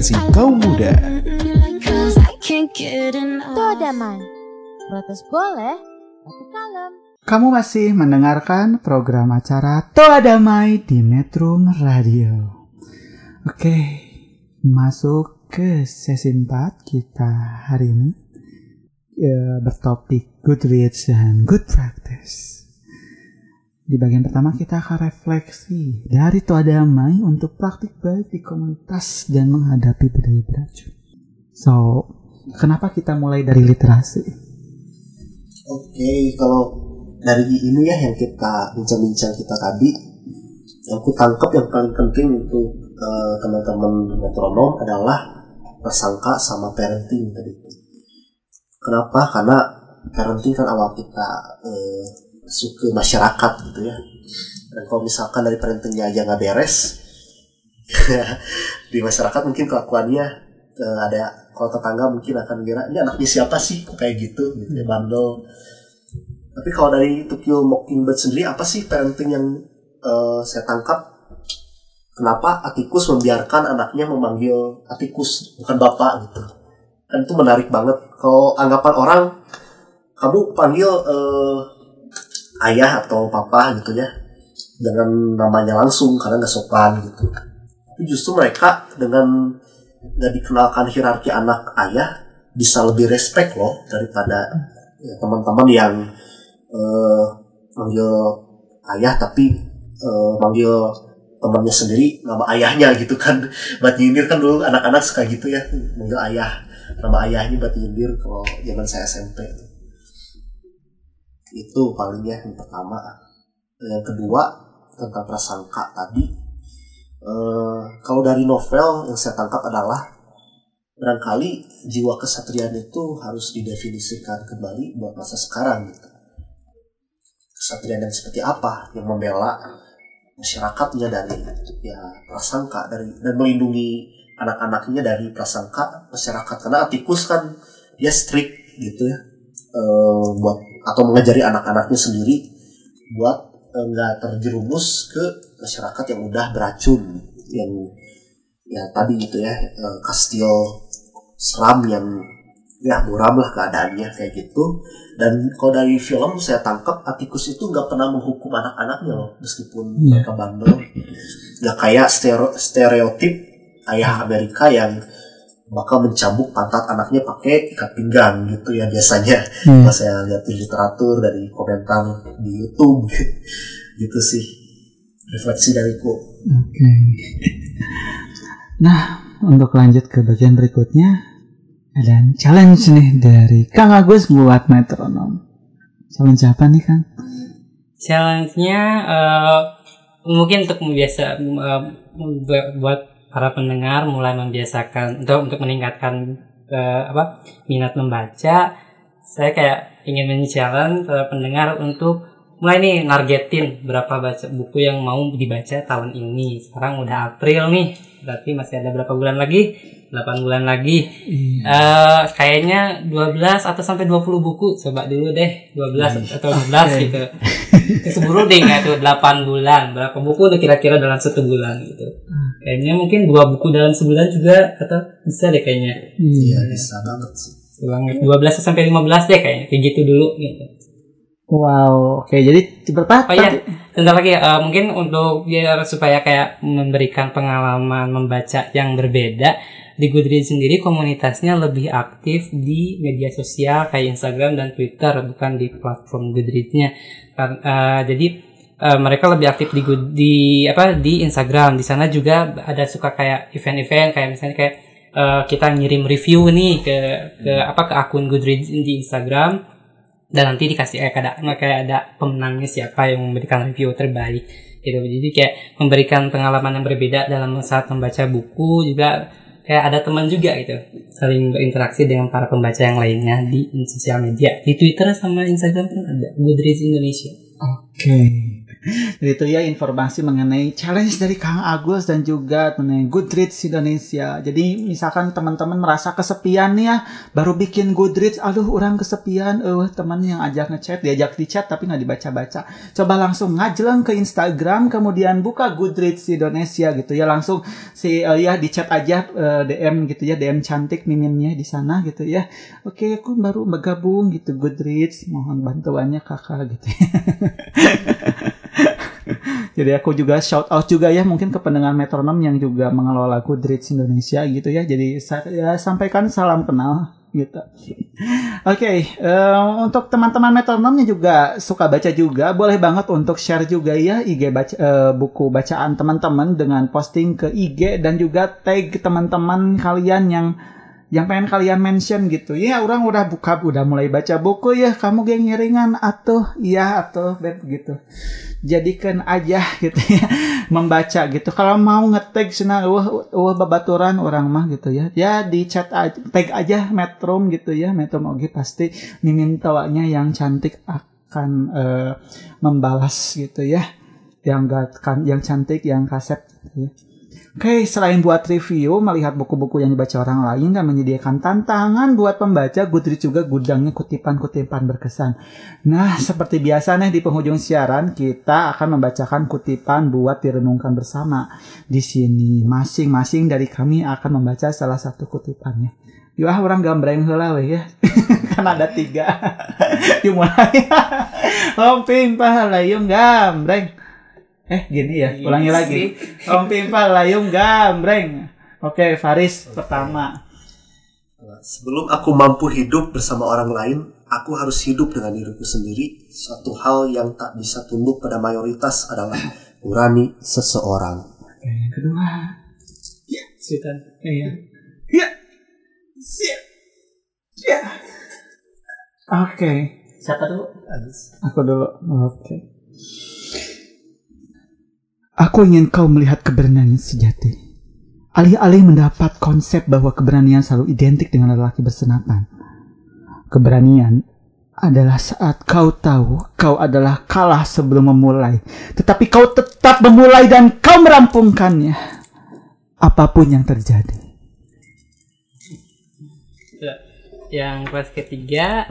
terintegrasi kaum muda. Damai. Protes boleh, tapi kalem. Kamu masih mendengarkan program acara Toa Damai di Metro Radio. Oke, masuk ke sesi 4 kita hari ini Ya, bertopik Goodreads dan Good Practice. Di bagian pertama kita akan refleksi dari Toa Damai untuk praktik baik di komunitas dan menghadapi budaya beracun. So, kenapa kita mulai dari literasi? Oke, kalau dari ini ya yang kita bincang-bincang kita tadi, yang aku tangkap yang paling penting untuk eh, teman-teman metronom adalah prasangka sama parenting tadi. Kenapa? Karena parenting kan awal kita eh, masuk ke masyarakat gitu ya. Dan kalau misalkan dari parentingnya aja nggak beres, di masyarakat mungkin kelakuannya eh, ada kalau tetangga mungkin akan kira ini anaknya siapa sih? Kayak gitu? Gitu ya bandel. Tapi kalau dari To Kill Mockingbird sendiri apa sih parenting yang eh, saya tangkap? Kenapa Atikus membiarkan anaknya memanggil Atikus bukan bapak gitu? Kan itu menarik banget. Kalau anggapan orang kamu panggil eh, ayah atau papa gitu ya dengan namanya langsung karena nggak sopan gitu. Tapi justru mereka dengan nggak dikenalkan hierarki anak ayah bisa lebih respect loh daripada ya, teman-teman yang eh, manggil ayah tapi eh, manggil temannya sendiri nama ayahnya gitu kan. Buat nyindir kan dulu anak-anak suka gitu ya manggil ayah nama ayahnya buat nyindir kalau zaman saya SMP itu palingnya yang pertama. Yang kedua tentang prasangka tadi. Eh, kalau dari novel yang saya tangkap adalah barangkali jiwa kesatriaan itu harus didefinisikan kembali buat masa sekarang gitu. Kesatriaan yang seperti apa yang membela masyarakatnya dari ya prasangka dari dan melindungi anak-anaknya dari prasangka masyarakat. Karena Atikus kan dia strict gitu ya eh, buat atau mengajari anak-anaknya sendiri buat eh, nggak terjerumus ke masyarakat yang udah beracun yang ya tadi gitu ya eh, kastil seram yang ya muram lah keadaannya kayak gitu dan kalau dari film saya tangkap Atikus itu nggak pernah menghukum anak-anaknya loh meskipun Iya. mereka bandel nggak kayak stereo- stereotip ayah Amerika yang bakal mencambuk pantat anaknya pakai ikat pinggang gitu ya biasanya Hmm. kalau saya lihat di literatur dari komentar di YouTube gitu sih refleksi dariku Oke. Nah, untuk lanjut ke bagian berikutnya, ada challenge nih dari Kang Agus buat metronom. Challenge apa nih Kang? Challenge-nya eh, mungkin untuk membiasa eh, buat- buat para pendengar mulai membiasakan untuk untuk meningkatkan eh, apa minat membaca. Saya kayak ingin men-challenge para pendengar untuk mulai nih nargetin berapa baca buku yang mau dibaca tahun ini. Sekarang udah April nih, berarti masih ada berapa bulan lagi? 8 bulan lagi. Eh kayaknya 12 atau sampai 20 buku coba dulu deh 12 atau 12 gitu. Keburu deh nggak tuh 8 bulan. Berapa buku udah kira-kira dalam satu bulan gitu. Kayaknya mungkin dua buku dalam sebulan juga atau bisa deh kayaknya. Iya bisa banget sih. Banget 12 sampai 15 deh kayaknya kayak gitu dulu gitu. Wow, oke jadi berapa? Oh iya, sebentar lagi eh, mungkin untuk biar supaya kayak memberikan pengalaman membaca yang berbeda di Goodreads sendiri komunitasnya lebih aktif di media sosial kayak Instagram dan Twitter bukan di platform Goodreads-nya. Eh, jadi eh, mereka lebih aktif di Good- di apa di Instagram. Di sana juga ada suka kayak event-event kayak misalnya kayak eh, kita ngirim review nih ke ke apa ke akun Goodreads di Instagram. Dan nanti dikasih kayak ada kayak ada pemenangnya siapa yang memberikan review terbaik gitu. Jadi kayak memberikan pengalaman yang berbeda dalam saat membaca buku juga kayak ada teman juga gitu saling berinteraksi dengan para pembaca yang lainnya di sosial media di Twitter sama Instagram pun ada Goodreads Indonesia Oke. Jadi itu ya informasi mengenai challenge dari Kang Agus dan juga mengenai Goodreads Indonesia. Jadi misalkan teman-teman merasa kesepian nih ya, baru bikin Goodreads, aduh orang kesepian, eh teman yang ajak ngechat, diajak di chat tapi nggak dibaca-baca. Coba langsung ngajeleng ke Instagram, kemudian buka Goodreads Indonesia gitu ya, langsung si eh, ya di chat aja eh, DM gitu ya, DM cantik miminnya di sana gitu ya. Oke, aku baru bergabung gitu Goodreads, mohon bantuannya kakak gitu. Jadi aku juga shout out juga ya mungkin ke pendengar metronom yang juga mengelola Goodreads Indonesia gitu ya. Jadi saya sampaikan salam kenal gitu. Oke, eh, untuk teman-teman metronomnya juga suka baca juga, boleh banget untuk share juga ya IG baca, eh, buku bacaan teman-teman dengan posting ke IG dan juga tag teman-teman kalian yang yang pengen kalian mention gitu. Ya orang udah buka udah mulai baca buku ya kamu geng ngiringan atau iya atau beb gitu. Jadikan aja gitu ya membaca gitu. Kalau mau ngetag sana wah wah babaturan orang mah gitu ya. Ya di chat aja, tag aja metrum gitu ya metrum oke pasti mimin tawanya yang cantik akan eh, membalas gitu ya. Yang gak kan yang cantik yang kaset gitu ya Oke, selain buat review, melihat buku-buku yang dibaca orang lain dan menyediakan tantangan buat pembaca, Goodreads juga gudangnya kutipan-kutipan berkesan. Nah, seperti biasa nih di penghujung siaran, kita akan membacakan kutipan buat direnungkan bersama. Di sini, masing-masing dari kami akan membaca salah satu kutipannya. Yuk orang gambreng heula ya. kan ada tiga. Yuk mulai. Om pimpah layung gambreng. Eh gini ya, ulangi lagi. Om Pimpal Layung Gambreng. Oke, Faris pertama. Sebelum aku mampu hidup bersama orang lain, aku harus hidup dengan diriku sendiri. Suatu hal yang tak bisa tunduk pada mayoritas adalah nurani seseorang. Oke, yang kedua. Ya, Sultan. Iya. Ya. Siap. Ya. Oke. Siapa dulu? Aku dulu. Oke. Aku ingin kau melihat keberanian sejati. Alih-alih mendapat konsep bahwa keberanian selalu identik dengan lelaki bersenapan. Keberanian adalah saat kau tahu kau adalah kalah sebelum memulai. Tetapi kau tetap memulai dan kau merampungkannya. Apa pun yang terjadi. Ya, yang kelas ketiga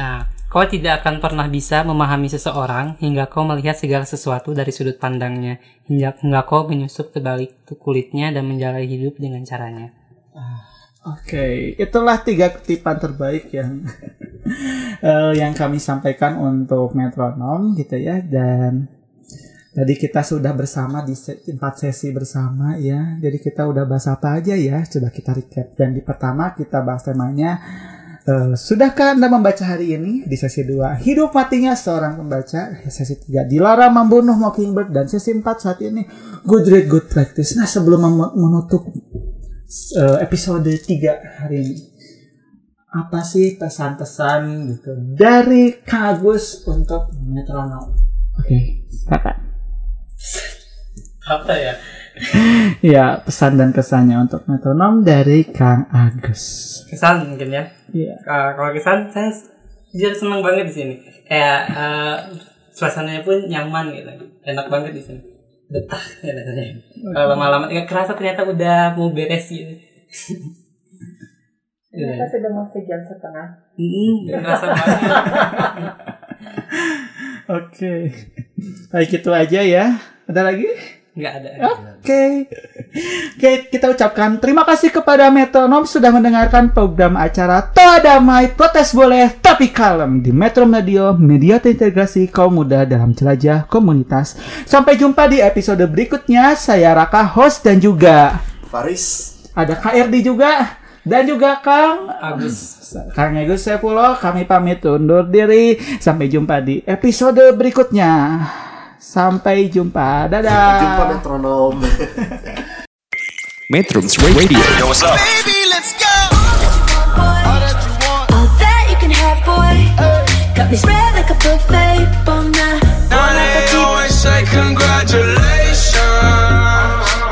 nah kau tidak akan pernah bisa memahami seseorang hingga kau melihat segala sesuatu dari sudut pandangnya hingga, hingga kau menyusup ke balik kulitnya dan menjalani hidup dengan caranya Oke, itulah tiga kutipan terbaik yang eh, yang kami sampaikan untuk metronom gitu ya dan tadi kita sudah bersama di empat sesi bersama ya. Jadi kita udah bahas apa aja ya? Coba kita recap. Dan di pertama kita bahas temanya eh, sudahkah Anda membaca hari ini? Di sesi 2 hidup matinya seorang pembaca. Sesi 3 dilarang membunuh Mockingbird dan sesi 4 saat ini good read good practice. Nah, sebelum menutup eh, episode 3 hari ini. Apa sih pesan-pesan gitu dari Kang Agus untuk metronom? Oke, silakan. apa ya Ya, pesan dan kesannya untuk metronom dari Kang Agus. kesan mungkin ya Iya. Uh, kalau kesan saya jujur senang banget di sini kayak uh, suasananya pun nyaman gitu enak banget di sini betah ya rasanya kalau lama-lama nggak kerasa ternyata udah mau beres gitu Kita sudah mau sejam setengah. Hmm, nggak kerasa banget Oke. Baik itu aja ya. Ada lagi? Nggak ada Oke. Oke, kita ucapkan terima kasih kepada Metronom sudah mendengarkan program acara Toa Damai Protes Boleh Tapi Kalem di Metro Radio, media terintegrasi kaum muda dalam jelajah komunitas. Sampai jumpa di episode berikutnya. Saya Raka, host dan juga Faris, ada KRD juga dan juga Kang Agus Kang Agus Sepuluh. Kami pamit undur diri. Sampai jumpa di episode berikutnya. Sampai jumpa. Dadah. Sampai jumpa metronom. Metrums Radio. Yo, what's up? Baby, let's go. All that you can have, boy. Got me spread like a buffet, bon night. Now they always say congratulations.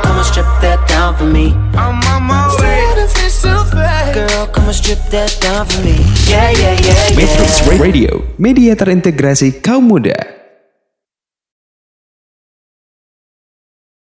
Come on, strip that down for me. I'm on my way. Girl, come on, strip that down for me. Yeah, yeah, yeah, yeah. Metrums Radio. Media terintegrasi kaum muda.